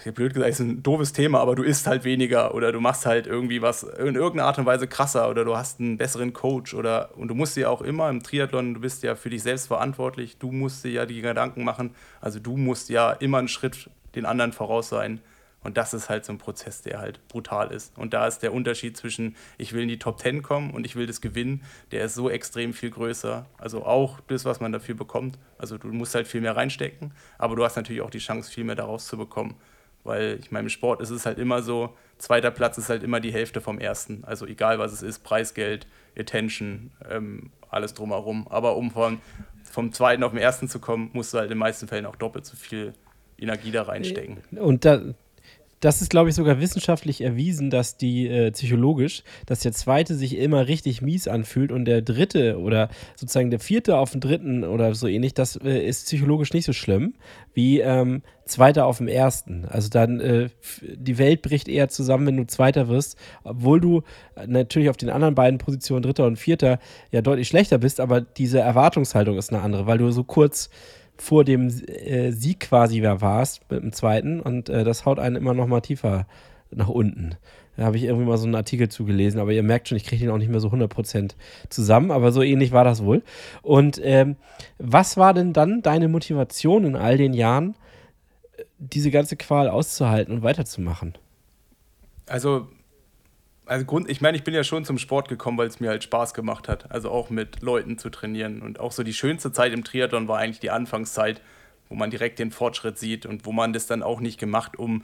ja, blöd gesagt, ist ein doofes Thema, aber du isst halt weniger oder du machst halt irgendwie was in irgendeiner Art und Weise krasser oder du hast einen besseren Coach oder und du musst dir auch immer im Triathlon, du bist ja für dich selbst verantwortlich, du musst dir ja die Gedanken machen, also du musst ja immer einen Schritt den anderen voraus sein und das ist halt so ein Prozess, der halt brutal ist und da ist der Unterschied zwischen ich will in die Top 10 kommen und ich will das gewinnen, der ist so extrem viel größer, also auch das, was man dafür bekommt, also du musst halt viel mehr reinstecken, aber du hast natürlich auch die Chance, viel mehr daraus zu bekommen. Weil ich meine, im Sport ist es halt immer so, zweiter Platz ist halt immer die Hälfte vom ersten. Also egal was es ist, Preisgeld, Attention, ähm, alles drumherum. Aber um von, vom zweiten auf den ersten zu kommen, musst du halt in den meisten Fällen auch doppelt so viel Energie da reinstecken. Und da, das ist, glaube ich, sogar wissenschaftlich erwiesen, dass die äh, psychologisch, dass der zweite sich immer richtig mies anfühlt und der dritte oder sozusagen der vierte auf den dritten oder so ähnlich, das äh, ist psychologisch nicht so schlimm wie ähm, zweiter auf dem ersten. Also dann, äh, die Welt bricht eher zusammen, wenn du zweiter wirst, obwohl du äh, natürlich auf den anderen beiden Positionen, dritter und vierter, ja deutlich schlechter bist, aber diese Erwartungshaltung ist eine andere, weil du so kurz vor dem äh, Sieg quasi wer warst mit dem zweiten und äh, das haut einen immer noch mal tiefer nach unten. Da habe ich irgendwie mal so einen Artikel zugelesen, aber ihr merkt schon, ich kriege den auch nicht mehr so 100% zusammen, aber so ähnlich war das wohl. Und ähm, was war denn dann deine Motivation in all den Jahren, äh, diese ganze Qual auszuhalten und weiterzumachen? Also, also Grund, ich meine, ich bin ja schon zum Sport gekommen, weil es mir halt Spaß gemacht hat. Also auch mit Leuten zu trainieren. Und auch so die schönste Zeit im Triathlon war eigentlich die Anfangszeit, wo man direkt den Fortschritt sieht und wo man das dann auch nicht gemacht, um,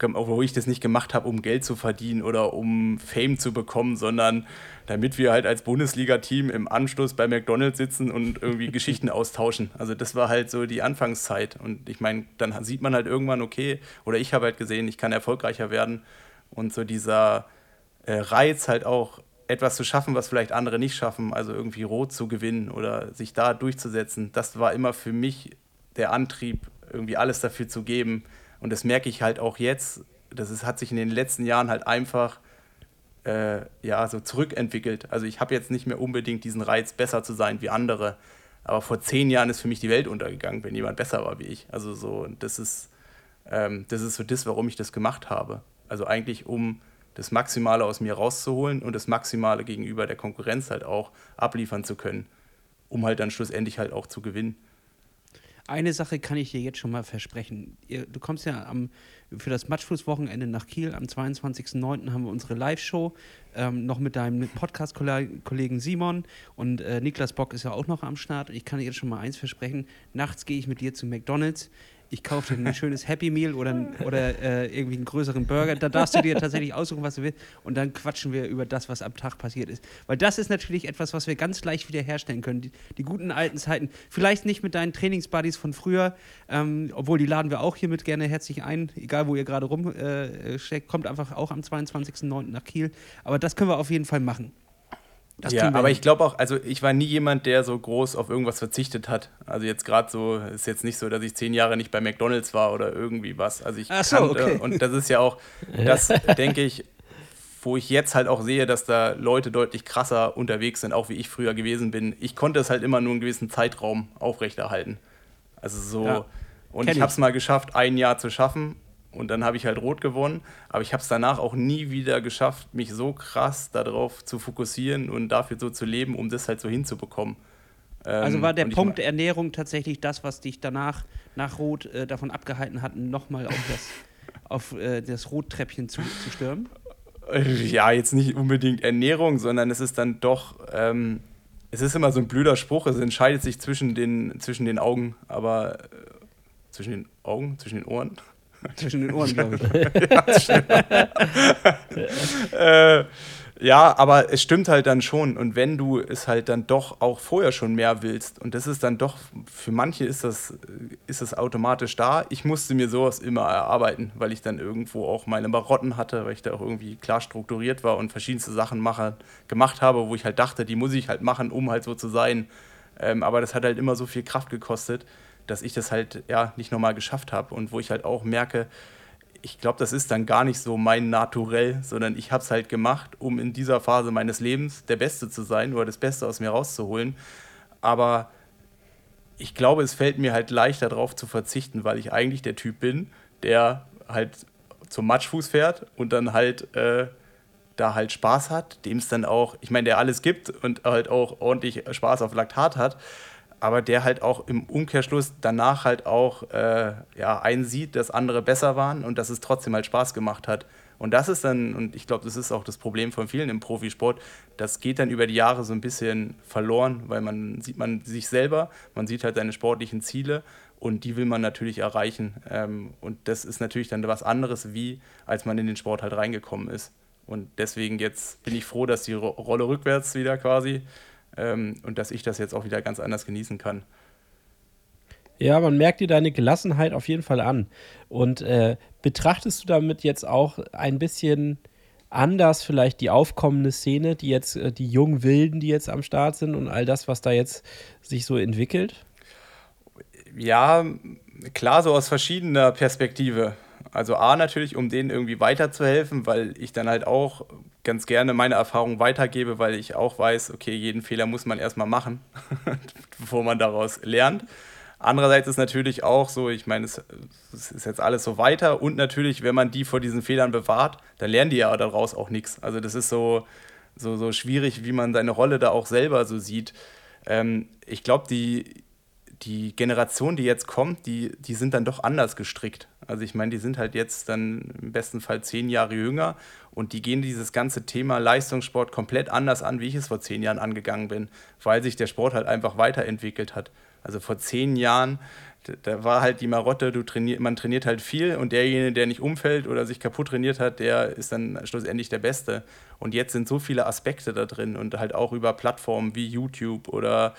wo ich das nicht gemacht habe, um Geld zu verdienen oder um Fame zu bekommen, sondern damit wir halt als Bundesliga-Team im Anschluss bei McDonalds sitzen und irgendwie Geschichten austauschen. Also das war halt so die Anfangszeit. Und ich meine, dann sieht man halt irgendwann, okay, oder ich habe halt gesehen, ich kann erfolgreicher werden. Und so dieser äh, Reiz halt auch etwas zu schaffen, was vielleicht andere nicht schaffen, also irgendwie rot zu gewinnen oder sich da durchzusetzen, das war immer für mich der Antrieb, irgendwie alles dafür zu geben. Und das merke ich halt auch jetzt. Das ist, hat sich in den letzten Jahren halt einfach äh, ja, so zurückentwickelt. Also ich habe jetzt nicht mehr unbedingt diesen Reiz, besser zu sein wie andere. Aber vor zehn Jahren ist für mich die Welt untergegangen, wenn jemand besser war wie ich. Also so, das ist, ähm, das ist so das, warum ich das gemacht habe. Also eigentlich, um das Maximale aus mir rauszuholen und das Maximale gegenüber der Konkurrenz halt auch abliefern zu können, um halt dann schlussendlich halt auch zu gewinnen. Eine Sache kann ich dir jetzt schon mal versprechen. Du kommst ja am, für das Matchfuß-Wochenende nach Kiel. Am 22.09. haben wir unsere Live-Show ähm, noch mit deinem Podcast-Kollegen Simon und äh, Niklas Bock ist ja auch noch am Start. Ich kann dir jetzt schon mal eins versprechen. Nachts gehe ich mit dir zu McDonalds. Ich kaufe dir ein schönes Happy Meal oder, oder äh, irgendwie einen größeren Burger. Da darfst du dir tatsächlich aussuchen, was du willst. Und dann quatschen wir über das, was am Tag passiert ist. Weil das ist natürlich etwas, was wir ganz leicht wiederherstellen können. Die, die guten alten Zeiten. Vielleicht nicht mit deinen Trainingsbuddies von früher, ähm, obwohl die laden wir auch hiermit gerne herzlich ein. Egal, wo ihr gerade rumsteckt, äh, kommt einfach auch am 22.09. nach Kiel. Aber das können wir auf jeden Fall machen. Das ja, aber hin. ich glaube auch, also ich war nie jemand, der so groß auf irgendwas verzichtet hat. Also jetzt gerade so, ist jetzt nicht so, dass ich zehn Jahre nicht bei McDonalds war oder irgendwie was. Also ich Ach so, kannte, okay. und das ist ja auch, das denke ich, wo ich jetzt halt auch sehe, dass da Leute deutlich krasser unterwegs sind, auch wie ich früher gewesen bin. Ich konnte es halt immer nur einen gewissen Zeitraum aufrechterhalten. Also so, Ja, und ich. habe es mal geschafft, ein Jahr zu schaffen und dann habe ich halt rot gewonnen. Aber ich habe es danach auch nie wieder geschafft, mich so krass darauf zu fokussieren und dafür so zu leben, um das halt so hinzubekommen. Also Ähm, war der Punkt Ernährung tatsächlich das, was dich danach nach Rot äh, davon abgehalten hat, nochmal auf das, auf, äh, das Rottreppchen zu, zu stürmen? Ja, jetzt nicht unbedingt Ernährung, sondern es ist dann doch, ähm, es ist immer so ein blöder Spruch, es entscheidet sich zwischen den, zwischen den Augen, aber äh, zwischen den Augen, zwischen den Ohren. Zwischen den Ohren, glaube ich. Äh, ja, aber es stimmt halt dann schon. Und wenn du es halt dann doch auch vorher schon mehr willst, und das ist dann doch, für manche ist das, ist das automatisch da. Ich musste mir sowas immer erarbeiten, weil ich dann irgendwo auch meine Marotten hatte, weil ich da auch irgendwie klar strukturiert war und verschiedenste Sachen mache, gemacht habe, wo ich halt dachte, die muss ich halt machen, um halt so zu sein. Ähm, aber das hat halt immer so viel Kraft gekostet, dass ich das halt ja nicht nochmal geschafft habe. Und wo ich halt auch merke, ich glaube, das ist dann gar nicht so mein Naturell, sondern ich habe es halt gemacht, um in dieser Phase meines Lebens der Beste zu sein oder das Beste aus mir rauszuholen. Aber ich glaube, es fällt mir halt leichter darauf zu verzichten, weil ich eigentlich der Typ bin, der halt zum Matschfuß fährt und dann halt äh, da halt Spaß hat, dem es dann auch, ich meine, der alles gibt und halt auch ordentlich Spaß auf Laktat hat, aber der halt auch im Umkehrschluss danach halt auch äh, ja, einsieht, dass andere besser waren und dass es trotzdem halt Spaß gemacht hat. Und das ist dann, und ich glaube, das ist auch das Problem von vielen im Profisport, das geht dann über die Jahre so ein bisschen verloren, weil man sieht man sich selber, man sieht halt seine sportlichen Ziele und die will man natürlich erreichen. Ähm, und das ist natürlich dann was anderes, wie als man in den Sport halt reingekommen ist. Und deswegen jetzt bin ich froh, dass die Ro Rolle rückwärts wieder quasi ähm, und dass ich das jetzt auch wieder ganz anders genießen kann. Ja, man merkt dir deine Gelassenheit auf jeden Fall an. Und äh, betrachtest du damit jetzt auch ein bisschen anders vielleicht die aufkommende Szene, die jetzt, äh, die jungen Wilden, die jetzt am Start sind und all das, was da jetzt sich so entwickelt? Ja, klar, so aus verschiedener Perspektive. Also A natürlich, um denen irgendwie weiterzuhelfen, weil ich dann halt auch ganz gerne meine Erfahrungen weitergebe, weil ich auch weiß, okay, jeden Fehler muss man erstmal machen, bevor man daraus lernt. Andererseits ist natürlich auch so, ich meine, es, es ist jetzt alles so weiter und natürlich, wenn man die vor diesen Fehlern bewahrt, dann lernen die ja daraus auch nichts. Also das ist so, so, so schwierig, wie man seine Rolle da auch selber so sieht. Ähm, ich glaube, die, die Generation, die jetzt kommt, die, die sind dann doch anders gestrickt. Also ich meine, die sind halt jetzt dann im besten Fall zehn Jahre jünger und die gehen dieses ganze Thema Leistungssport komplett anders an, wie ich es vor zehn Jahren angegangen bin, weil sich der Sport halt einfach weiterentwickelt hat. Also vor zehn Jahren, da- war halt die Marotte, du trainier, man trainiert halt viel und derjenige, der nicht umfällt oder sich kaputt trainiert hat, der ist dann schlussendlich der Beste. Und jetzt sind so viele Aspekte da drin und halt auch über Plattformen wie YouTube oder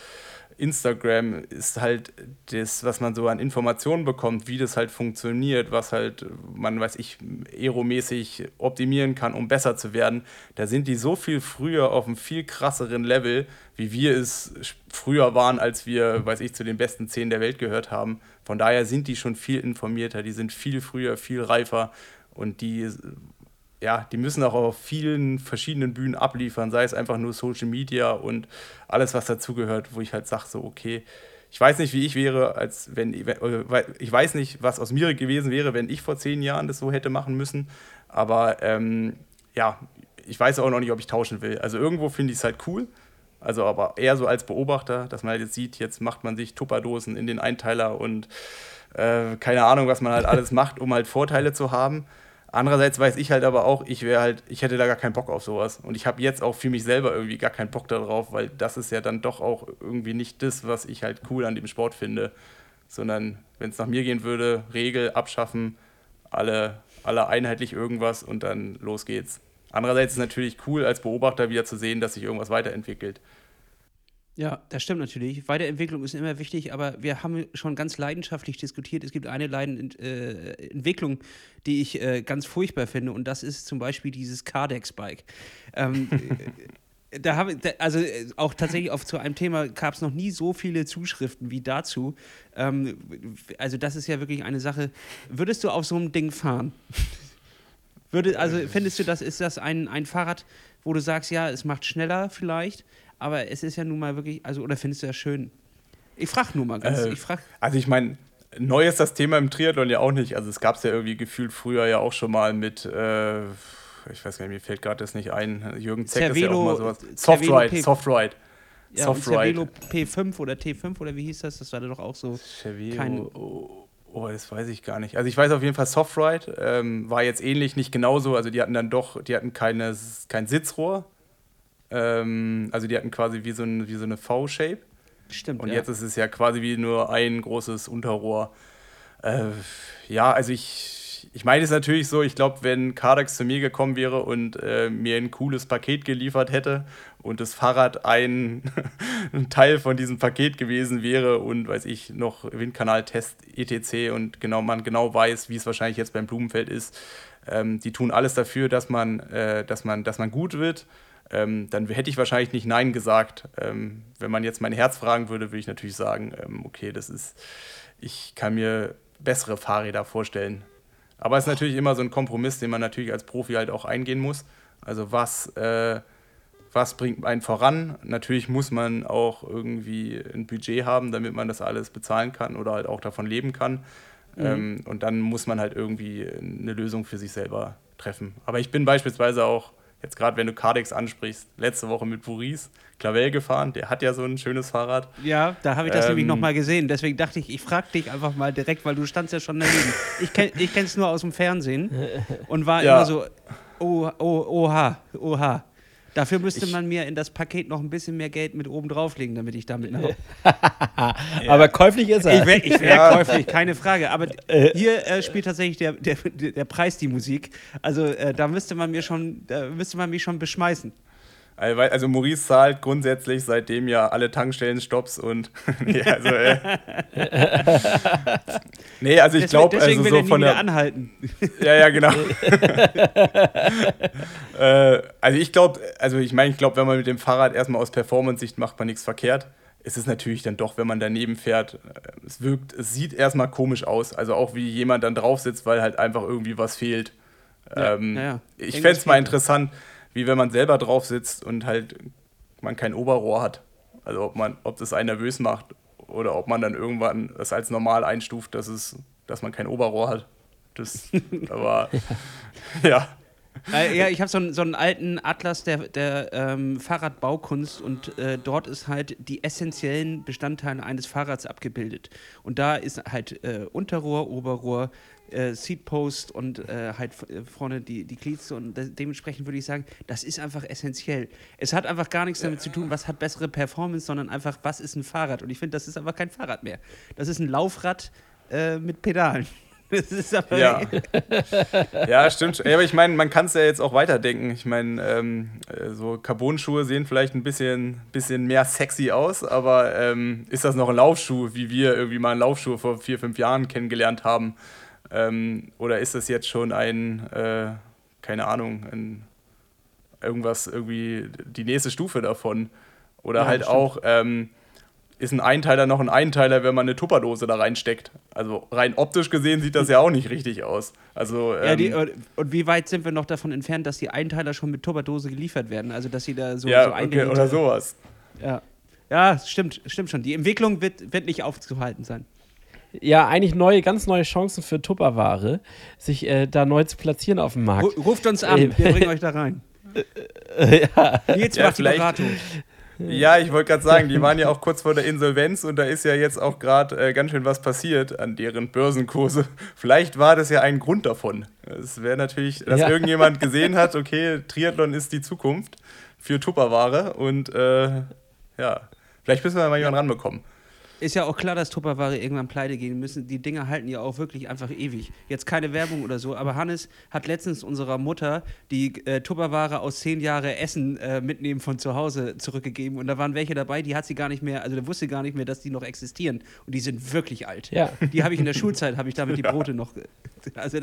Instagram ist halt das, was man so an Informationen bekommt, wie das halt funktioniert, was halt man, weiß ich, aeromäßig optimieren kann, um besser zu werden. Da sind die so viel früher auf einem viel krasseren Level, wie wir es früher waren, als wir, weiß ich, zu den besten zehn der Welt gehört haben. Von daher sind die schon viel informierter, die sind viel früher, viel reifer und die ja, die müssen auch auf vielen verschiedenen Bühnen abliefern, sei es einfach nur Social Media und alles, was dazugehört, wo ich halt sage, so, okay, ich weiß nicht, wie ich wäre, als wenn, äh, ich weiß nicht, was aus mir gewesen wäre, wenn ich vor zehn Jahren das so hätte machen müssen, aber ähm, ja, ich weiß auch noch nicht, ob ich tauschen will. Also irgendwo finde ich es halt cool, also aber eher so als Beobachter, dass man halt jetzt sieht, jetzt macht man sich Tupperdosen in den Einteiler und äh, keine Ahnung, was man halt alles macht, um halt Vorteile zu haben. Andererseits weiß ich halt aber auch, ich wäre halt, ich hätte da gar keinen Bock auf sowas. Und ich habe jetzt auch für mich selber irgendwie gar keinen Bock darauf, weil das ist ja dann doch auch irgendwie nicht das, was ich halt cool an dem Sport finde. Sondern wenn es nach mir gehen würde, Regel abschaffen, alle, alle einheitlich irgendwas und dann los geht's. Andererseits ist es natürlich cool, als Beobachter wieder zu sehen, dass sich irgendwas weiterentwickelt. Ja, das stimmt natürlich. Weiterentwicklung ist immer wichtig, aber wir haben schon ganz leidenschaftlich diskutiert. Es gibt eine Leiden äh, die ich äh, ganz furchtbar finde, und das ist zum Beispiel dieses Cardex-Bike. Ähm, da habe ich, also äh, auch tatsächlich auf zu einem Thema gab es noch nie so viele Zuschriften wie dazu. Ähm, also das ist ja wirklich eine Sache. Würdest du auf so einem Ding fahren? Würde, also findest du, das ist das ein, ein Fahrrad, wo du sagst, ja, es macht schneller vielleicht, aber es ist ja nun mal wirklich, also oder findest du das schön? Ich frage nur mal ganz, Äh, ich frage. Also ich meine, neu ist das Thema im Triathlon ja auch nicht. Also es gab es ja irgendwie gefühlt früher ja auch schon mal mit, äh, ich weiß gar nicht, mir fällt gerade das nicht ein. Jürgen Zeck ist ja auch Cervelo- mal sowas. Cervelo Softride, Softride. Ja, und Softride. Cervelo P5 oder T5 oder wie hieß das? Das war doch auch so. Cervelo, Kein- oh, oh, das weiß ich gar nicht. Also ich weiß auf jeden Fall, Softride ähm, war jetzt ähnlich, nicht genauso. Also die hatten dann doch, die hatten keine, kein Sitzrohr. Ähm, also die hatten quasi wie so, ein, wie so eine V-Shape. Stimmt. Und ja. jetzt ist es ja quasi wie nur ein großes Unterrohr. Äh, ja, also ich, ich meine es natürlich so, ich glaube, wenn Kardex zu mir gekommen wäre und äh, mir ein cooles Paket geliefert hätte und das Fahrrad ein, ein Teil von diesem Paket gewesen wäre und weiß ich, noch Windkanaltest etc. und genau man genau weiß, wie es wahrscheinlich jetzt beim Blumenfeld ist, ähm, die tun alles dafür, dass man, äh, dass man, dass man gut wird ähm, dann hätte ich wahrscheinlich nicht Nein gesagt. Ähm, wenn man jetzt mein Herz fragen würde, würde ich natürlich sagen, ähm, okay, das ist, ich kann mir bessere Fahrräder vorstellen. Aber es ist natürlich immer so ein Kompromiss, den man natürlich als Profi halt auch eingehen muss. Also was, äh, was bringt einen voran? Natürlich muss man auch irgendwie ein Budget haben, damit man das alles bezahlen kann oder halt auch davon leben kann. Ähm, und dann muss man halt irgendwie eine Lösung für sich selber treffen. Aber ich bin beispielsweise auch, jetzt gerade wenn du Cardex ansprichst, letzte Woche mit Boris Clavel gefahren. Der hat ja so ein schönes Fahrrad. Ja, da habe ich das Ähm, nämlich nochmal gesehen. Deswegen dachte ich, ich frage dich einfach mal direkt, weil du standst ja schon daneben. Ich kenne ich es nur aus dem Fernsehen und war Ja. immer so, oh, oh, oha, oha. Dafür müsste Ich- man mir in das Paket noch ein bisschen mehr Geld mit oben drauflegen, damit ich damit nach Aber käuflich ist er. Ich wäre wär Ja. käuflich, keine Frage. Aber hier äh, spielt tatsächlich der, der, der Preis die Musik. Also äh, da müsste man mir schon, da müsste man mich schon beschmeißen. Also, Maurice zahlt grundsätzlich seitdem ja alle Tankstellen-Stops und nee, also, äh, nee, also ich glaube, also so von der, anhalten. Ja, ja, genau. äh, also ich glaube, also ich meine, ich glaube, wenn man mit dem Fahrrad erstmal aus Performance-Sicht macht man nichts verkehrt. Es ist natürlich dann doch, wenn man daneben fährt, äh, es wirkt, es sieht erstmal komisch aus. Also auch wie jemand dann drauf sitzt, weil halt einfach irgendwie was fehlt. Ja, ähm, ja, ja. Ich fände es mal fehlt. interessant, wie wenn man selber drauf sitzt und halt man kein Oberrohr hat. Also ob man, ob das einen nervös macht oder ob man dann irgendwann das als normal einstuft, dass es, dass man kein Oberrohr hat. Das, aber ja. Äh, ja, ich habe so, einen- so einen alten Atlas der, der ähm, Fahrradbaukunst und äh, dort ist halt die essentiellen Bestandteile eines Fahrrads abgebildet. Und da ist halt äh, Unterrohr, Oberrohr, äh, Seatpost und äh, halt äh, vorne die, die Glieds und de dementsprechend würde ich sagen, das ist einfach essentiell. Es hat einfach gar nichts damit zu tun, was hat bessere Performance, sondern einfach, was ist ein Fahrrad? Und ich finde, das ist einfach kein Fahrrad mehr. Das ist ein Laufrad mit Pedalen. Das ist aber Ja. ja, stimmt. Ja, aber ich meine, man kann es ja jetzt auch weiterdenken. Ich meine, ähm, äh, so Carbon-Schuhe sehen vielleicht ein bisschen, bisschen mehr sexy aus, aber ähm, ist das noch ein Laufschuh, wie wir irgendwie mal einen Laufschuh vor vier, fünf Jahren kennengelernt haben? Ähm, oder ist das jetzt schon ein, äh, keine Ahnung, ein, irgendwas, irgendwie die nächste Stufe davon? Oder Ja, halt auch, ähm, ist ein Einteiler noch ein Einteiler, wenn man eine Tupperdose da reinsteckt. Also rein optisch gesehen sieht das ja auch nicht richtig aus. Also Ja, die, ähm, und- wie weit sind wir noch davon entfernt, dass die Einteiler schon mit Tupperdose geliefert werden? Also, dass sie da so, ja so okay, oder sowas. Ja, ja stimmt, stimmt schon. Die Entwicklung wird, wird nicht aufzuhalten sein. Ja, eigentlich neue, ganz neue Chancen für Tupperware, sich äh, da neu zu platzieren auf dem Markt. Ru- Ruft uns an, Ähm. wir bringen euch da rein. ja. Nils Ja, macht die Beratung. Ja, ich wollte gerade sagen, die waren ja auch kurz vor der Insolvenz und da ist ja jetzt auch gerade äh, ganz schön was passiert an deren Börsenkurse. Vielleicht war das ja ein Grund davon. Es wäre natürlich, dass Ja. irgendjemand gesehen hat, okay, Triathlon ist die Zukunft für Tupperware und äh, ja, vielleicht müssen wir mal jemanden ranbekommen. Ist ja auch klar, dass Tupperware irgendwann pleite gehen müssen. Die Dinger halten ja auch wirklich einfach ewig. Jetzt keine Werbung oder so, aber Hannes hat letztens unserer Mutter die äh, Tupperware aus zehn Jahre Essen äh, mitnehmen von zu Hause zurückgegeben. Und da waren welche dabei, die hat sie gar nicht mehr, also der wusste gar nicht mehr, dass die noch existieren. Und die sind wirklich alt. Ja. Die habe ich in der Schulzeit, habe ich damit die Brote noch. ge- Also,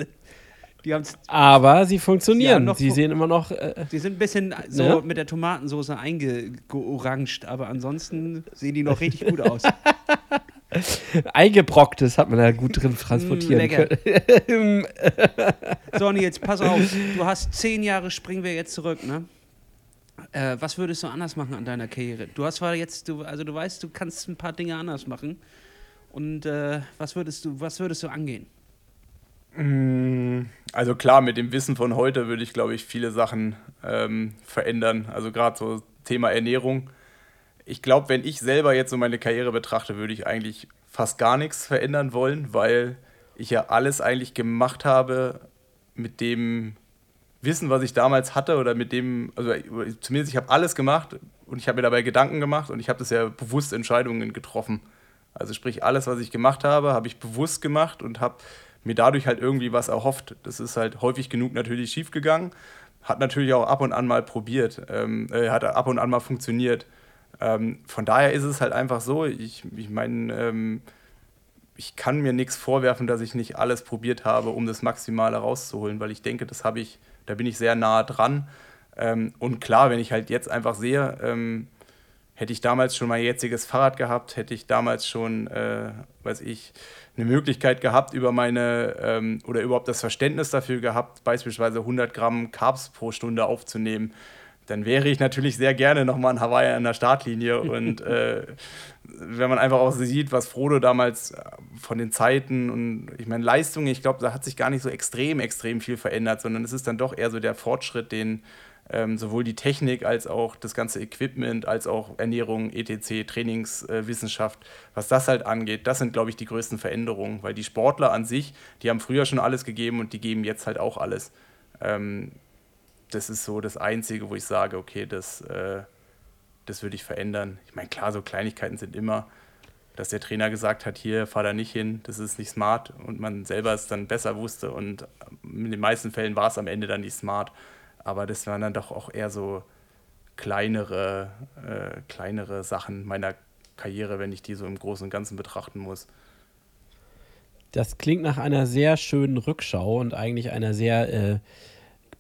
Die haben's, Aber sie funktionieren. sie fu- sehen immer noch. Äh, die sind ein bisschen so Ne? mit der Tomatensauce eingeorangt, aber ansonsten sehen die noch richtig gut aus. eingebrocktes hat man da gut drin transportieren lecker. können. So, Nils, pass auf. Du hast zehn Jahre, springen wir jetzt zurück, ne? Äh, was würdest du anders machen an deiner Karriere? Du hast zwar jetzt, du, also du weißt, du kannst ein paar Dinge anders machen. Und äh, was würdest du, was würdest du angehen? Also klar, mit dem Wissen von heute würde ich, glaube ich, viele Sachen ähm, verändern. Also gerade so Thema Ernährung. Ich glaube, wenn ich selber jetzt so meine Karriere betrachte, würde ich eigentlich fast gar nichts verändern wollen, weil ich ja alles eigentlich gemacht habe mit dem Wissen, was ich damals hatte oder mit dem, also zumindest ich habe alles gemacht und ich habe mir dabei Gedanken gemacht und ich habe das ja bewusst Entscheidungen getroffen. Also sprich, alles, was ich gemacht habe, habe ich bewusst gemacht und habe mir dadurch halt irgendwie was erhofft. Das ist halt häufig genug natürlich schiefgegangen, hat natürlich auch ab und an mal probiert, ähm, äh, hat ab und an mal funktioniert. Ähm, von daher ist es halt einfach so, ich, ich meine, ähm, ich kann mir nichts vorwerfen, dass ich nicht alles probiert habe, um das Maximale rauszuholen, weil ich denke, das habe ich, da bin ich sehr nah dran. Ähm, und klar, wenn ich halt jetzt einfach sehe, ähm, hätte ich damals schon mein jetziges Fahrrad gehabt, hätte ich damals schon, äh, weiß ich, eine Möglichkeit gehabt, über meine ähm, oder überhaupt das Verständnis dafür gehabt, beispielsweise 100 Gramm Carbs pro Stunde aufzunehmen, dann wäre ich natürlich sehr gerne nochmal in Hawaii an der Startlinie. Und äh, wenn man einfach auch sieht, was Frodo damals äh, von den Zeiten und ich meine, Leistungen, ich glaube, da hat sich gar nicht so extrem, extrem viel verändert, sondern es ist dann doch eher so der Fortschritt, den ähm, sowohl die Technik als auch das ganze Equipment, als auch Ernährung, etc., Trainingswissenschaft, was das halt angeht, das sind, glaube ich, die größten Veränderungen, weil die Sportler an sich, die haben früher schon alles gegeben und die geben jetzt halt auch alles. Ähm, das ist so das Einzige, wo ich sage, okay, das, äh, das würde ich verändern. Ich meine, klar, so Kleinigkeiten sind immer, dass der Trainer gesagt hat, hier, fahr da nicht hin, das ist nicht smart und man selber es dann besser wusste und in den meisten Fällen war es am Ende dann nicht smart. Aber das waren dann doch auch eher so kleinere, äh, kleinere Sachen meiner Karriere, wenn ich die so im Großen und Ganzen betrachten muss. Das klingt nach einer sehr schönen Rückschau und eigentlich einer sehr äh,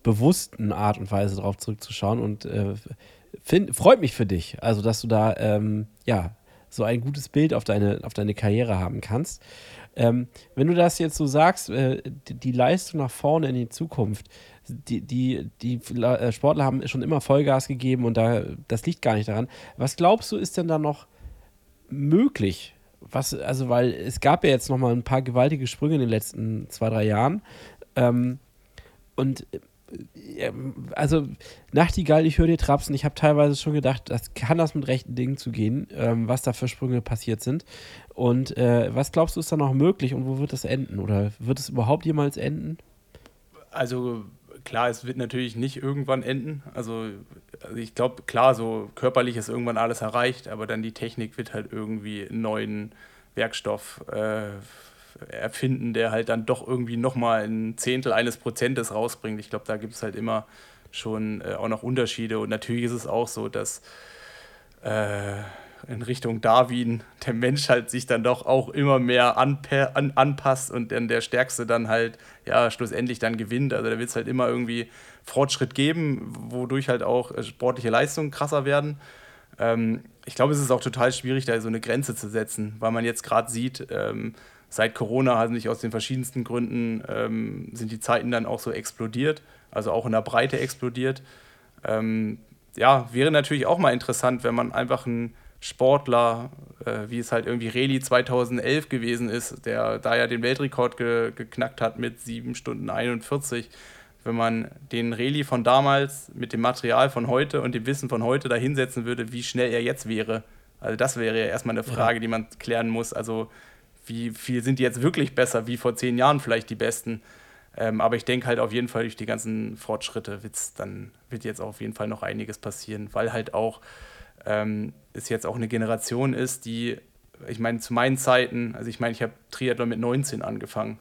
bewussten Art und Weise darauf zurückzuschauen und äh, find, freut mich für dich, also dass du da ähm, ja so ein gutes Bild auf deine, auf deine Karriere haben kannst. Ähm, wenn du das jetzt so sagst, äh, die, die Leistung nach vorne in die Zukunft, die, die, die äh, Sportler haben schon immer Vollgas gegeben und da, das liegt gar nicht daran. Was glaubst du, ist denn da noch möglich? Was, also, weil es gab ja jetzt noch mal ein paar gewaltige Sprünge in den letzten zwei, drei Jahren. Ähm, und äh, also Nachtigall, ich höre dir trapsen. Ich habe teilweise schon gedacht, das kann das mit rechten Dingen zugehen, ähm, was da für Sprünge passiert sind. Und äh, was glaubst du, ist da noch möglich und wo wird das enden? Oder wird es überhaupt jemals enden? Also klar, es wird natürlich nicht irgendwann enden. Also, also ich glaube, klar, so körperlich ist irgendwann alles erreicht, aber dann die Technik wird halt irgendwie einen neuen Werkstoff äh, erfinden, der halt dann doch irgendwie nochmal ein Zehntel eines Prozentes rausbringt. Ich glaube, da gibt es halt immer schon äh, auch noch Unterschiede. Und natürlich ist es auch so, dass äh, in Richtung Darwin der Mensch halt sich dann doch auch immer mehr anpa an, anpasst und dann der Stärkste dann halt ja schlussendlich dann gewinnt. Also da wird es halt immer irgendwie Fortschritt geben, wodurch halt auch äh, sportliche Leistungen krasser werden. Ähm, ich glaube, es ist auch total schwierig, da so eine Grenze zu setzen, weil man jetzt gerade sieht, ähm, seit Corona haben sich aus den verschiedensten Gründen ähm, sind die Zeiten dann auch so explodiert, also auch in der Breite explodiert. Ähm, ja, wäre natürlich auch mal interessant, wenn man einfach einen Sportler, äh, wie es halt irgendwie Reli 2011 gewesen ist, der da ja den Weltrekord ge geknackt hat mit 7 Stunden 41, wenn man den Reli von damals mit dem Material von heute und dem Wissen von heute da hinsetzen würde, wie schnell er jetzt wäre. Also das wäre ja erstmal eine Frage, ja. die man klären muss. Also wie viel sind die jetzt wirklich besser, wie vor zehn Jahren vielleicht die Besten? Ähm, aber ich denke halt auf jeden Fall durch die ganzen Fortschritte wird's dann wird jetzt auf jeden Fall noch einiges passieren, weil halt auch ähm, es jetzt auch eine Generation ist, die, ich meine, zu meinen Zeiten, also ich meine, ich habe Triathlon mit 19 angefangen.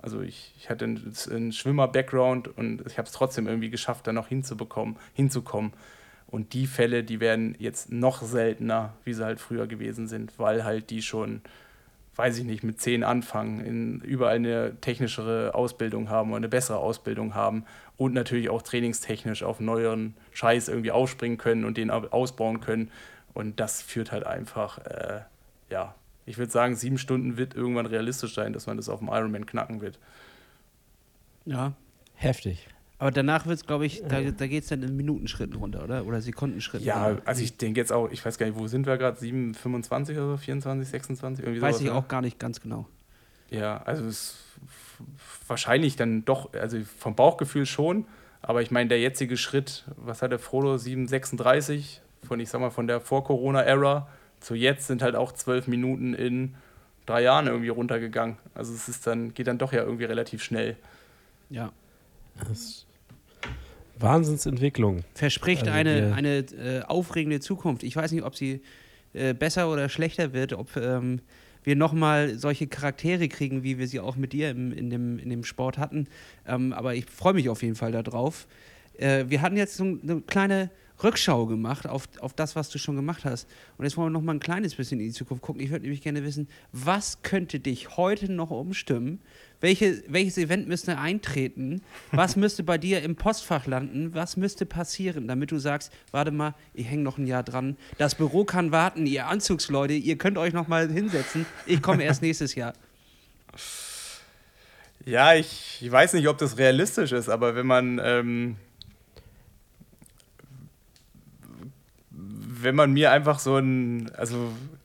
Also ich, ich hatte einen, einen Schwimmer-Background und ich habe es trotzdem irgendwie geschafft, da noch hinzubekommen, hinzukommen. Und die Fälle, die werden jetzt noch seltener, wie sie halt früher gewesen sind, weil halt die schon weiß ich nicht, mit zehn anfangen, in, überall eine technischere Ausbildung haben oder eine bessere Ausbildung haben und natürlich auch trainingstechnisch auf neueren Scheiß irgendwie aufspringen können und den ausbauen können. Und das führt halt einfach, äh, ja, ich würde sagen, sieben Stunden wird irgendwann realistisch sein, dass man das auf dem Ironman knacken wird. Ja. Heftig. Aber danach wird es, glaube ich, da, da geht es dann in Minutenschritten runter, oder? Oder Sekundenschritten. Ja, runter. also ich denke jetzt auch, ich weiß gar nicht, wo sind wir gerade? 7, 25 oder so, 24, 26? Irgendwie Weiß sowas, ich ne? auch gar nicht ganz genau. Ja, also es ist wahrscheinlich dann doch, also vom Bauchgefühl schon, aber ich meine, der jetzige Schritt, was hat der Frodo, 7,36 von, ich sag mal, von der Vor-Corona-Ära zu jetzt sind halt auch zwölf Minuten in drei Jahren irgendwie runtergegangen. Also es ist dann, geht dann doch ja irgendwie relativ schnell. Ja. Das ist Wahnsinnsentwicklung. Verspricht Also eine, eine äh, aufregende Zukunft. Ich weiß nicht, ob sie äh, besser oder schlechter wird, ob ähm, wir nochmal solche Charaktere kriegen, wie wir sie auch mit dir im, in, dem, in dem Sport hatten. Ähm, aber ich freue mich auf jeden Fall darauf. Äh, wir hatten jetzt so eine kleine Rückschau gemacht auf, auf das, was du schon gemacht hast. Und jetzt wollen wir noch mal ein kleines bisschen in die Zukunft gucken. Ich würde nämlich gerne wissen, was könnte dich heute noch umstimmen? Welche, welches Event müsste eintreten? Was müsste bei dir im Postfach landen? Was müsste passieren, damit du sagst, warte mal, ich hänge noch ein Jahr dran. Das Büro kann warten, ihr Anzugsleute, ihr könnt euch noch mal hinsetzen. Ich komme erst nächstes Jahr. Ja, ich, ich weiß nicht, ob das realistisch ist, aber wenn man, ähm, wenn man mir einfach so ein, also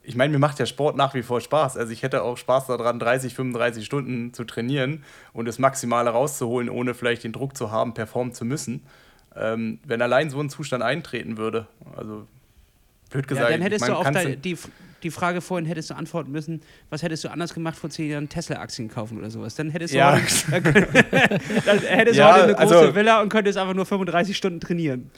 ich meine, mir macht ja Sport nach wie vor Spaß. Also ich hätte auch Spaß daran, 30, 35 Stunden zu trainieren und das Maximale rauszuholen, ohne vielleicht den Druck zu haben, performen zu müssen. Ähm, wenn allein so ein Zustand eintreten würde, also blöd Ja, gesagt, dann hättest ich du mein, auf kannst dein, die, die Frage vorhin hättest du antworten müssen, was hättest du anders gemacht vor zehn Jahren Tesla-Aktien kaufen oder sowas. Dann hättest du Ja. heute, dann hättest Ja, du heute eine große also- Villa und könntest einfach nur 35 Stunden trainieren.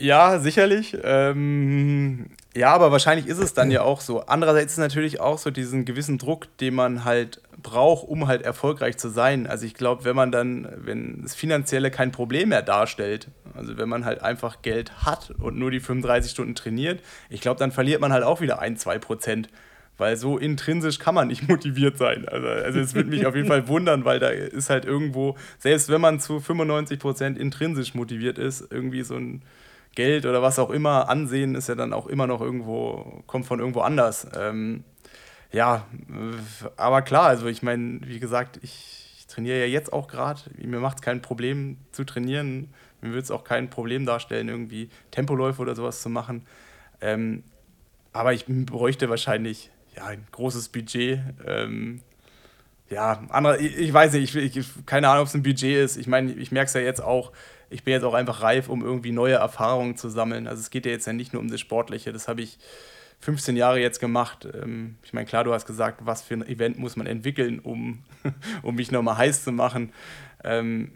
Ja, sicherlich. Ähm, ja, aber wahrscheinlich ist es dann ja auch so. Andererseits ist natürlich auch so diesen gewissen Druck, den man halt braucht, um halt erfolgreich zu sein. Also ich glaube, wenn man dann, wenn das Finanzielle kein Problem mehr darstellt, also wenn man halt einfach Geld hat und nur die 35 Stunden trainiert, ich glaube, dann verliert man halt auch wieder ein, zwei Prozent. Weil so intrinsisch kann man nicht motiviert sein. Also, also es würde mich auf jeden Fall wundern, weil da ist halt irgendwo, selbst wenn man zu 95 Prozent intrinsisch motiviert ist, irgendwie so ein Geld oder was auch immer, Ansehen ist ja dann auch immer noch irgendwo, kommt von irgendwo anders. Ähm, ja, äh, aber klar, also ich meine, wie gesagt, ich, ich trainiere ja jetzt auch gerade. Mir macht es kein Problem zu trainieren. Mir würde es auch kein Problem darstellen, irgendwie Tempoläufe oder sowas zu machen. Ähm, aber ich bräuchte wahrscheinlich ja, ein großes Budget. Ähm, ja, andere, ich, ich weiß nicht, ich, ich, keine Ahnung, ob es ein Budget ist. Ich meine, ich merke es ja jetzt auch, ich bin jetzt auch einfach reif, um irgendwie neue Erfahrungen zu sammeln. Also es geht ja jetzt ja nicht nur um das Sportliche, das habe ich 15 Jahre jetzt gemacht. Ähm, ich meine, klar, du hast gesagt, was für ein Event muss man entwickeln, um, um mich nochmal heiß zu machen. Ähm,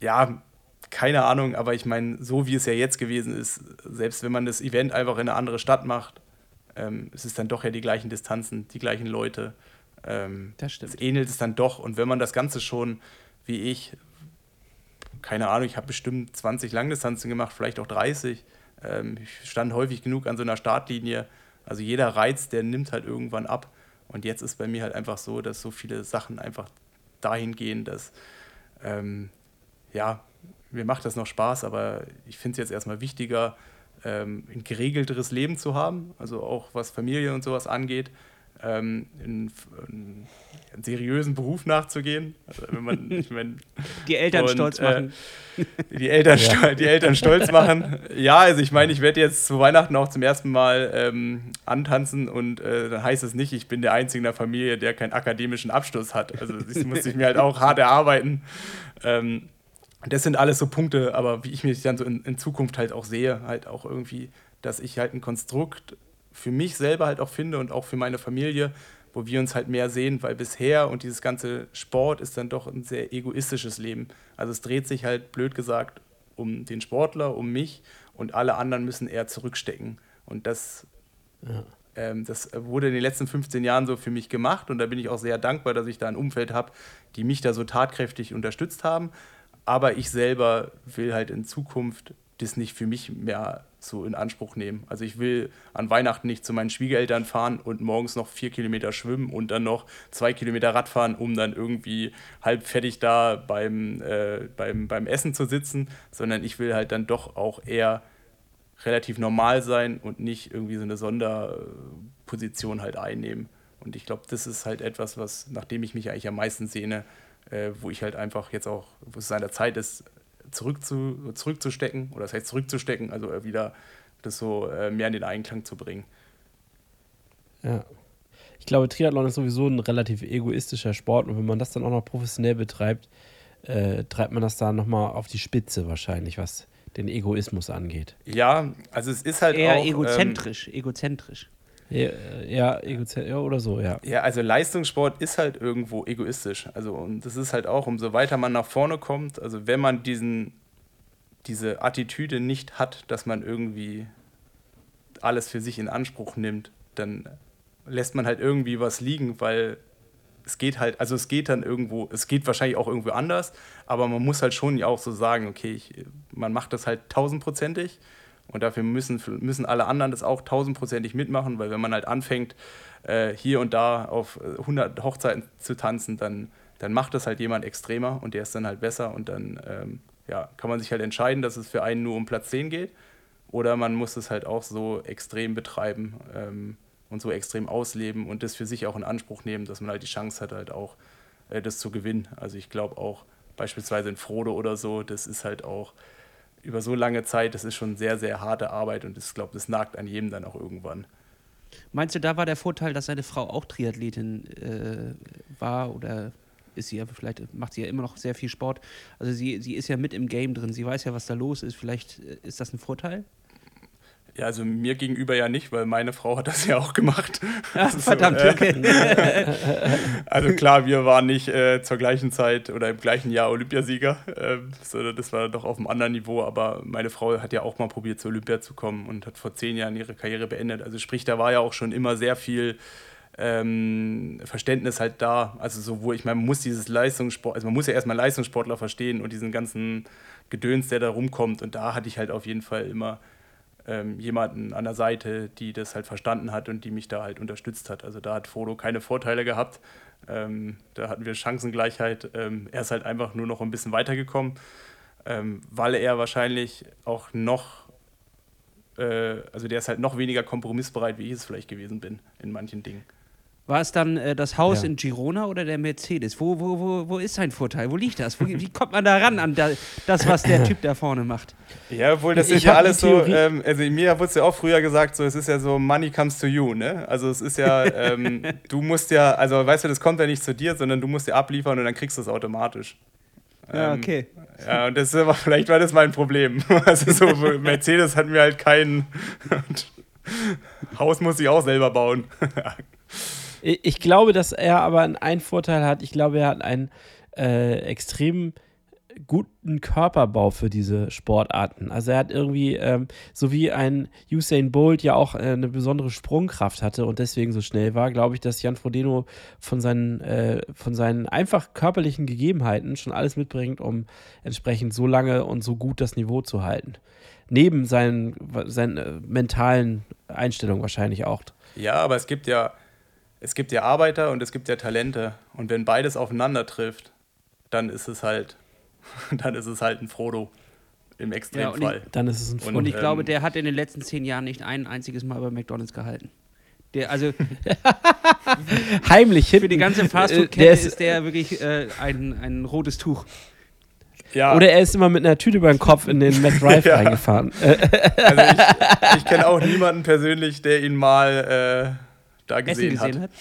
ja, keine Ahnung, aber ich meine, so wie es ja jetzt gewesen ist, selbst wenn man das Event einfach in eine andere Stadt macht, ähm, es ist dann doch ja die gleichen Distanzen, die gleichen Leute. Ähm, Das stimmt. Es ähnelt es dann doch. Und wenn man das Ganze schon, wie ich, keine Ahnung, ich habe bestimmt 20 Langdistanzen gemacht, vielleicht auch 30. Ähm, ich stand häufig genug an so einer Startlinie. Also jeder Reiz, der nimmt halt irgendwann ab. Und jetzt ist bei mir halt einfach so, dass so viele Sachen einfach dahin gehen, dass, ähm, ja, mir macht das noch Spaß, aber ich finde es jetzt erstmal wichtiger, ähm, ein geregelteres Leben zu haben, also auch was Familie und sowas angeht, ähm, in, in einen seriösen Beruf nachzugehen. Also wenn man, ich mein, Die Eltern Und, stolz äh, machen. die Eltern, stol- die Eltern stolz machen. Ja, also ich meine, ich werde jetzt zu Weihnachten auch zum ersten Mal ähm, antanzen und äh, dann heißt es nicht, ich bin der Einzige in der Familie, der keinen akademischen Abschluss hat. Also das muss ich mir halt auch hart erarbeiten. Ähm, das sind alles so Punkte, aber wie ich mich dann so in, in Zukunft halt auch sehe, halt auch irgendwie, dass ich halt ein Konstrukt für mich selber halt auch finde und auch für meine Familie, wo wir uns halt mehr sehen, weil bisher und dieses ganze Sport ist dann doch ein sehr egoistisches Leben. Also es dreht sich halt, blöd gesagt, um den Sportler, um mich und alle anderen müssen eher zurückstecken. Und das, ähm, das wurde in den letzten 15 Jahren so für mich gemacht und da bin ich auch sehr dankbar, dass ich da ein Umfeld habe, die mich da so tatkräftig unterstützt haben. Aber ich selber will halt in Zukunft das nicht für mich mehr so in Anspruch nehmen. Also ich will an Weihnachten nicht zu meinen Schwiegereltern fahren und morgens noch vier Kilometer schwimmen und dann noch zwei Kilometer Radfahren, um dann irgendwie halb fertig da beim, äh, beim, beim Essen zu sitzen, sondern ich will halt dann doch auch eher relativ normal sein und nicht irgendwie so eine Sonderposition halt einnehmen. Und ich glaube, das ist halt etwas, was, nachdem ich mich eigentlich am meisten sehne, äh, wo ich halt einfach jetzt auch, wo es seiner Zeit ist, zurück zu, zurückzustecken, oder das heißt zurückzustecken, also wieder das so äh, mehr in den Einklang zu bringen. Ja. Ich glaube, Triathlon ist sowieso ein relativ egoistischer Sport und wenn man das dann auch noch professionell betreibt, äh, treibt man das da nochmal auf die Spitze wahrscheinlich, was den Egoismus angeht. Ja, also es ist halt Eher auch... egozentrisch, ähm, egozentrisch. Ja, ja, egozentrisch ja, oder so, ja. Ja, also Leistungssport ist halt irgendwo egoistisch. Also und das ist halt auch, umso weiter man nach vorne kommt, also wenn man diesen, diese Attitüde nicht hat, dass man irgendwie alles für sich in Anspruch nimmt, dann lässt man halt irgendwie was liegen, weil es geht halt, also es geht dann irgendwo, es geht wahrscheinlich auch irgendwo anders, aber man muss halt schon ja auch so sagen, okay, ich, man macht das halt tausendprozentig und dafür müssen, müssen alle anderen das auch tausendprozentig mitmachen, weil wenn man halt anfängt, äh, hier und da auf 100 Hochzeiten zu tanzen, dann, dann macht das halt jemand extremer und der ist dann halt besser und dann ähm, ja, kann man sich halt entscheiden, dass es für einen nur um Platz 10 geht oder man muss es halt auch so extrem betreiben ähm, und so extrem ausleben und das für sich auch in Anspruch nehmen, dass man halt die Chance hat, halt auch äh, das zu gewinnen. Also ich glaube auch beispielsweise in Frodo oder so, das ist halt auch über so lange Zeit, das ist schon sehr, sehr harte Arbeit und ich glaube, das nagt an jedem dann auch irgendwann. Meinst du, da war der Vorteil, dass seine Frau auch Triathletin äh, war oder ist sie ja, vielleicht macht sie ja immer noch sehr viel Sport. Also sie, sie ist ja mit im Game drin, sie weiß ja, was da los ist. Vielleicht äh, ist das ein Vorteil? Ja, also mir gegenüber ja nicht, weil meine Frau hat das ja auch gemacht. Ach, verdammt, so, äh, okay. also klar, wir waren nicht äh, zur gleichen Zeit oder im gleichen Jahr Olympiasieger, äh, sondern das war doch auf einem anderen Niveau. Aber meine Frau hat ja auch mal probiert, zur Olympia zu kommen und hat vor zehn Jahren ihre Karriere beendet. Also sprich, da war ja auch schon immer sehr viel ähm, Verständnis halt da. Also so, wo ich meine, man muss dieses Leistungssport, also man muss ja erstmal Leistungssportler verstehen und diesen ganzen Gedöns, der da rumkommt. Und da hatte ich halt auf jeden Fall immer ähm, jemanden an der Seite, die das halt verstanden hat und die mich da halt unterstützt hat. Also da hat Frodo keine Vorteile gehabt. Ähm, da hatten wir Chancengleichheit. Ähm, er ist halt einfach nur noch ein bisschen weitergekommen, ähm, weil er wahrscheinlich auch noch, äh, also der ist halt noch weniger kompromissbereit, wie ich es vielleicht gewesen bin in manchen Dingen. War es dann äh, das Haus ja. in Girona oder der Mercedes? Wo, wo, wo, wo ist sein Vorteil? Wo liegt das? Wo, wie kommt man da ran an da, das, was der Typ da vorne macht? Ja, obwohl das ich ist ja alles so, ähm, also mir wurde es ja auch früher gesagt, so es ist ja so, money comes to you, ne? Also es ist ja, ähm, du musst ja, also weißt du, das kommt ja nicht zu dir, sondern du musst ja abliefern und dann kriegst du es automatisch. Ja, ähm, okay. Ja, und das war, vielleicht war das mein Problem. Also so, Mercedes hat mir halt kein Haus muss ich auch selber bauen. Ich glaube, dass er aber einen Vorteil hat. Ich glaube, er hat einen äh, extrem guten Körperbau für diese Sportarten. Also er hat irgendwie, ähm, so wie ein Usain Bolt ja auch äh, eine besondere Sprungkraft hatte und deswegen so schnell war, glaube ich, dass Jan Frodeno von seinen, äh, von seinen einfach körperlichen Gegebenheiten schon alles mitbringt, um entsprechend so lange und so gut das Niveau zu halten. Neben seinen, seinen äh, mentalen Einstellungen wahrscheinlich auch. Ja, aber es gibt ja es gibt ja Arbeiter und es gibt ja Talente. Und wenn beides aufeinander trifft, dann ist es halt, dann ist es halt ein Frodo im Extremfall. Ja, dann ist es ein Frodo. Und ich ähm, glaube, der hat in den letzten zehn Jahren nicht ein einziges Mal bei McDonalds gehalten. Der, also heimlich Für die ganze Fastfood-Kette ist, ist, der wirklich äh, ein, ein rotes Tuch. Ja. Oder er ist immer mit einer Tüte über den Kopf in den McDrive ja. reingefahren. also ich, ich kenne auch niemanden persönlich, der ihn mal äh, da gesehen, Essen gesehen hat. hat.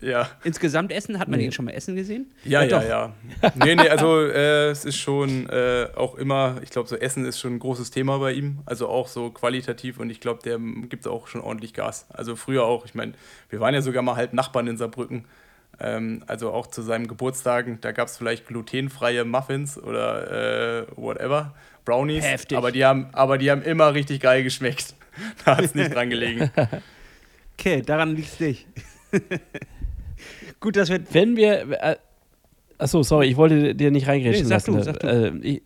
Ja. Insgesamt Essen, hat man nee. ihn schon mal Essen gesehen? Ja, ja, ja. ja. nee, nee, also äh, es ist schon äh, auch immer, ich glaube, so Essen ist schon ein großes Thema bei ihm. Also auch so qualitativ und ich glaube, der gibt auch schon ordentlich Gas. Also früher auch, ich meine, wir waren ja sogar mal halb Nachbarn in Saarbrücken. Ähm, also auch zu seinem Geburtstagen, da gab es vielleicht glutenfreie Muffins oder äh, whatever, Brownies. Heftig. Aber die, haben, aber die haben immer richtig geil geschmeckt. da hat es nicht dran gelegen. Okay, daran liegt es nicht. Gut, dass wir. Wenn wir. Äh, achso, sorry, ich wollte dir nicht reingrätschen nee, sag lassen. Du, sag du. Äh, ich,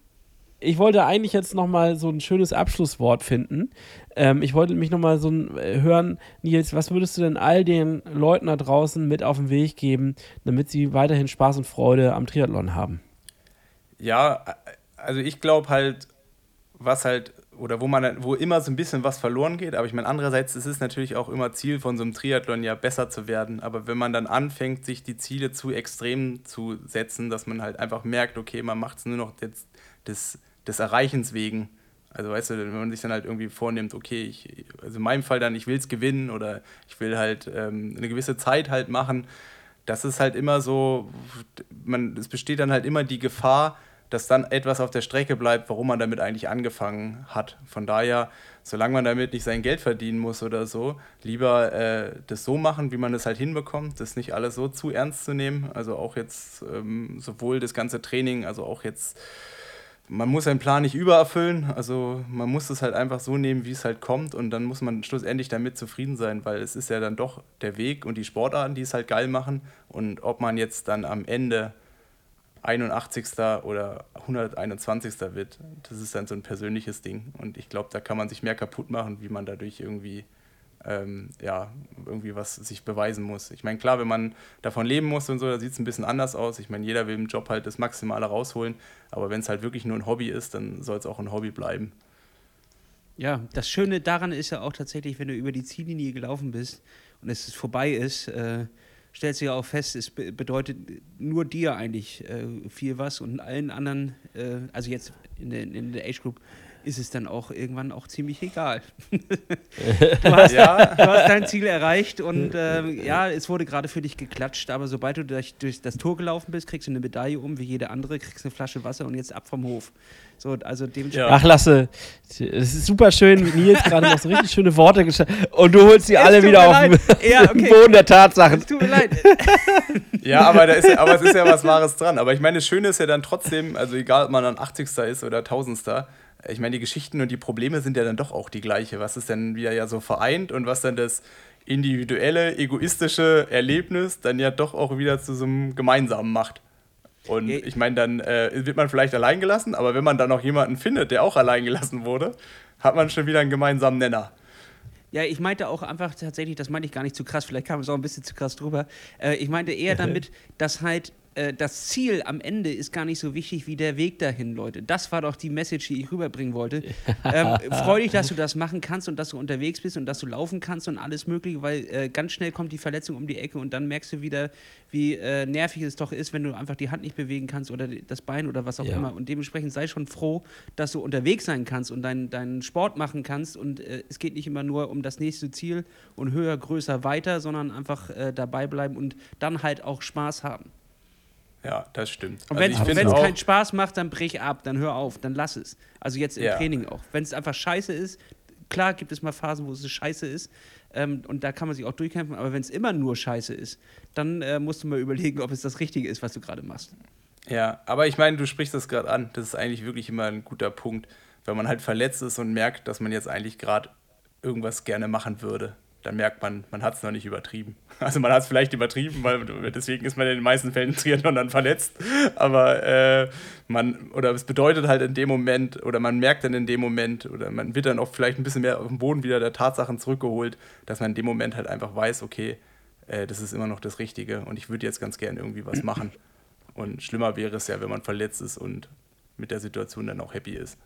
ich wollte eigentlich jetzt nochmal so ein schönes Abschlusswort finden. Ähm, ich wollte mich nochmal so ein, äh, hören, Nils, was würdest du denn all den Leuten da draußen mit auf den Weg geben, damit sie weiterhin Spaß und Freude am Triathlon haben? Ja, also ich glaube halt, was halt, oder wo man, wo immer so ein bisschen was verloren geht, aber ich meine, andererseits ist es natürlich auch immer Ziel von so einem Triathlon ja besser zu werden. Aber wenn man dann anfängt, sich die Ziele zu extrem zu setzen, dass man halt einfach merkt, okay, man macht es nur noch des, des, des Erreichens wegen. Also weißt du, wenn man sich dann halt irgendwie vornimmt, okay, ich, also in meinem Fall dann, ich will es gewinnen oder ich will halt ähm, eine gewisse Zeit halt machen, das ist halt immer so, man, es besteht dann halt immer die Gefahr, dass dann etwas auf der Strecke bleibt, warum man damit eigentlich angefangen hat. Von daher, solange man damit nicht sein Geld verdienen muss oder so, lieber äh, das so machen, wie man es halt hinbekommt, das nicht alles so zu ernst zu nehmen. Also auch jetzt ähm, sowohl das ganze Training, also auch jetzt, man muss seinen Plan nicht übererfüllen, also man muss es halt einfach so nehmen, wie es halt kommt und dann muss man schlussendlich damit zufrieden sein, weil es ist ja dann doch der Weg und die Sportarten, die es halt geil machen und ob man jetzt dann am Ende 81. oder 121. wird. Das ist dann so ein persönliches Ding. Und ich glaube, da kann man sich mehr kaputt machen, wie man dadurch irgendwie, ähm, ja, irgendwie was sich beweisen muss. Ich meine, klar, wenn man davon leben muss und so, da sieht es ein bisschen anders aus. Ich meine, jeder will im Job halt das Maximale rausholen. Aber wenn es halt wirklich nur ein Hobby ist, dann soll es auch ein Hobby bleiben. Ja, das Schöne daran ist ja auch tatsächlich, wenn du über die Ziellinie gelaufen bist und es vorbei ist, äh, stellst du ja auch fest, es bedeutet nur dir eigentlich äh, viel was und allen anderen, äh, also jetzt in der, in der Age Group, ist es dann auch irgendwann auch ziemlich egal. du, hast, ja. du, hast, dein Ziel erreicht und äh, ja, es wurde gerade für dich geklatscht, aber sobald du durch, durch, das Tor gelaufen bist, kriegst du eine Medaille um, wie jede andere, kriegst eine Flasche Wasser und jetzt ab vom Hof. So, also ja. Ach, Lasse, es ist super schön, wie Nils gerade noch so richtig schöne Worte geschrieben und du holst sie es alle wieder auf den ja, okay. Boden der Tatsachen. Es tut mir leid. ja, aber, da ist ja, aber es ist ja was Wahres dran. Aber ich meine, das Schöne ist ja dann trotzdem, also egal, ob man dann 80. ist oder 1000 ich meine, die Geschichten und die Probleme sind ja dann doch auch die gleiche. Was ist denn wieder ja so vereint und was dann das individuelle, egoistische Erlebnis dann ja doch auch wieder zu so einem gemeinsamen macht. Und ich meine, dann äh, wird man vielleicht allein gelassen, aber wenn man dann noch jemanden findet, der auch allein gelassen wurde, hat man schon wieder einen gemeinsamen Nenner. Ja, ich meinte auch einfach tatsächlich, das meinte ich gar nicht zu krass, vielleicht kam es auch ein bisschen zu krass drüber. Äh, ich meinte eher damit, dass halt äh, das Ziel am Ende ist gar nicht so wichtig wie der Weg dahin, Leute. Das war doch die Message, die ich rüberbringen wollte. ähm, freu dich, dass du das machen kannst und dass du unterwegs bist und dass du laufen kannst und alles Mögliche, weil äh, ganz schnell kommt die Verletzung um die Ecke und dann merkst du wieder, wie äh, nervig es doch ist, wenn du einfach die Hand nicht bewegen kannst oder das Bein oder was auch ja. immer. Und dementsprechend sei schon froh, dass du unterwegs sein kannst und deinen dein Sport machen kannst. Und äh, es geht nicht immer nur um das nächste Ziel und höher, größer, weiter, sondern einfach äh, dabei bleiben und dann halt auch Spaß haben. Ja, das stimmt. Und wenn es also keinen Spaß macht, dann brich ab, dann hör auf, dann lass es. Also jetzt im ja. Training auch. Wenn es einfach scheiße ist, klar gibt es mal Phasen, wo es scheiße ist. Ähm, und da kann man sich auch durchkämpfen. Aber wenn es immer nur scheiße ist, dann äh, musst du mal überlegen, ob es das Richtige ist, was du gerade machst. Ja, aber ich meine, du sprichst das gerade an. Das ist eigentlich wirklich immer ein guter Punkt, wenn man halt verletzt ist und merkt, dass man jetzt eigentlich gerade irgendwas gerne machen würde dann merkt man, man hat es noch nicht übertrieben. Also man hat es vielleicht übertrieben, weil deswegen ist man in den meisten Fällen Triathlon dann verletzt. Aber äh, man, oder es bedeutet halt in dem Moment, oder man merkt dann in dem Moment, oder man wird dann auch vielleicht ein bisschen mehr auf den Boden wieder der Tatsachen zurückgeholt, dass man in dem Moment halt einfach weiß, okay, äh, das ist immer noch das Richtige und ich würde jetzt ganz gern irgendwie was machen. Und schlimmer wäre es ja, wenn man verletzt ist und mit der Situation dann auch happy ist.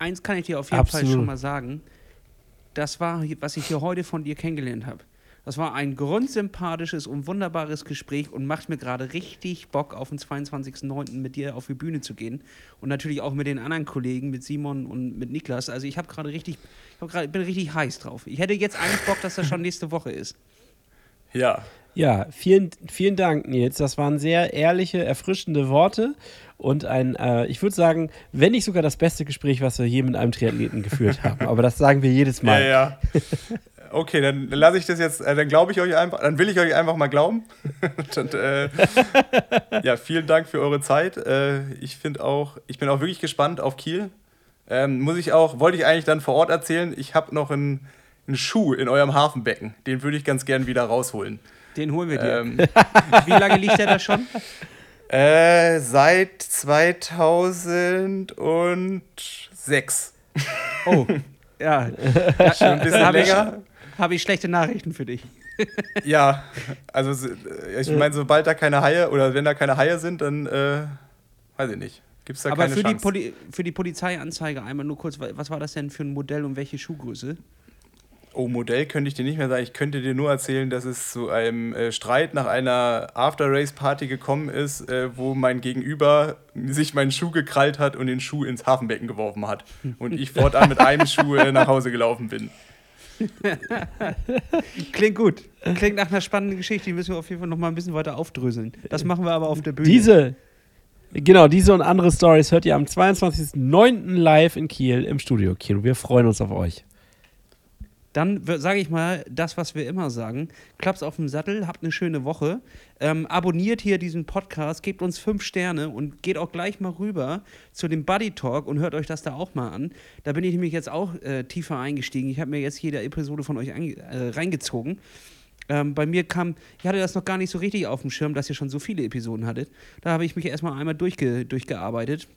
Eins kann ich dir auf jeden Absolut. Fall schon mal sagen das war, was ich hier heute von dir kennengelernt habe. Das war ein grundsympathisches und wunderbares Gespräch und macht mir gerade richtig Bock, auf den 22.09. mit dir auf die Bühne zu gehen. Und natürlich auch mit den anderen Kollegen, mit Simon und mit Niklas. Also ich habe gerade richtig, ich hab grad, bin richtig heiß drauf. Ich hätte jetzt eigentlich Bock, dass das schon nächste Woche ist. Ja. Ja, vielen, vielen Dank, Nils. Das waren sehr ehrliche, erfrischende Worte und ein, äh, ich würde sagen, wenn nicht sogar das beste Gespräch, was wir je mit einem Triathleten geführt haben. Aber das sagen wir jedes Mal. Ja, ja. Okay, dann lasse ich das jetzt, äh, dann glaube ich euch einfach, dann will ich euch einfach mal glauben. und, äh, ja, vielen Dank für eure Zeit. Äh, ich finde auch, ich bin auch wirklich gespannt auf Kiel. Ähm, muss ich auch, wollte ich eigentlich dann vor Ort erzählen, ich habe noch einen, einen Schuh in eurem Hafenbecken. Den würde ich ganz gern wieder rausholen. Den holen wir dir. Ähm, Wie lange liegt der da schon? Äh, seit 2006. Oh, ja. Schon ein bisschen Habe ich, länger. hab ich schlechte Nachrichten für dich. Ja, also äh, ich meine, sobald da keine Haie oder wenn da keine Haie sind, dann äh, weiß ich nicht. Gibt es da Aber keine für die, Chance. Poli für die Polizeianzeige einmal nur kurz, was war das denn für ein Modell und welche Schuhgröße? Oh, Modell könnte ich dir nicht mehr sagen. Ich könnte dir nur erzählen, dass es zu einem äh, Streit nach einer After-Race-Party gekommen ist, äh, wo mein Gegenüber sich meinen Schuh gekrallt hat und den Schuh ins Hafenbecken geworfen hat. Und ich fortan mit einem Schuh äh, nach Hause gelaufen bin. Klingt gut. Klingt nach einer spannenden Geschichte. Die müssen wir auf jeden Fall noch mal ein bisschen weiter aufdröseln. Das machen wir aber auf der Bühne. Diese, genau, diese und andere Stories hört ihr am 22.09. live in Kiel im Studio Kino. Wir freuen uns auf euch. Dann sage ich mal das, was wir immer sagen. Klappt's auf dem Sattel, habt eine schöne Woche. Ähm, abonniert hier diesen Podcast, gebt uns fünf Sterne und geht auch gleich mal rüber zu dem Buddy Talk und hört euch das da auch mal an. Da bin ich nämlich jetzt auch äh, tiefer eingestiegen. Ich habe mir jetzt jede Episode von euch äh, reingezogen. Ähm, bei mir kam, ich hatte das noch gar nicht so richtig auf dem Schirm, dass ihr schon so viele Episoden hattet. Da habe ich mich erstmal einmal durchge durchgearbeitet.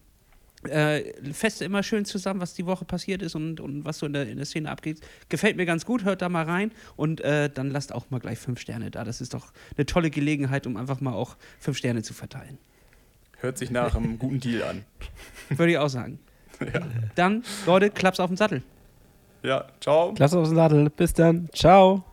Äh, fest immer schön zusammen, was die Woche passiert ist und, und was so in der, in der Szene abgeht. Gefällt mir ganz gut, hört da mal rein und äh, dann lasst auch mal gleich fünf Sterne da. Das ist doch eine tolle Gelegenheit, um einfach mal auch fünf Sterne zu verteilen. Hört sich nach einem guten Deal an. Würde ich auch sagen. Dann, Leute, Klaps auf den Sattel. Ja, ciao. Klasse auf den Sattel. Bis dann. Ciao.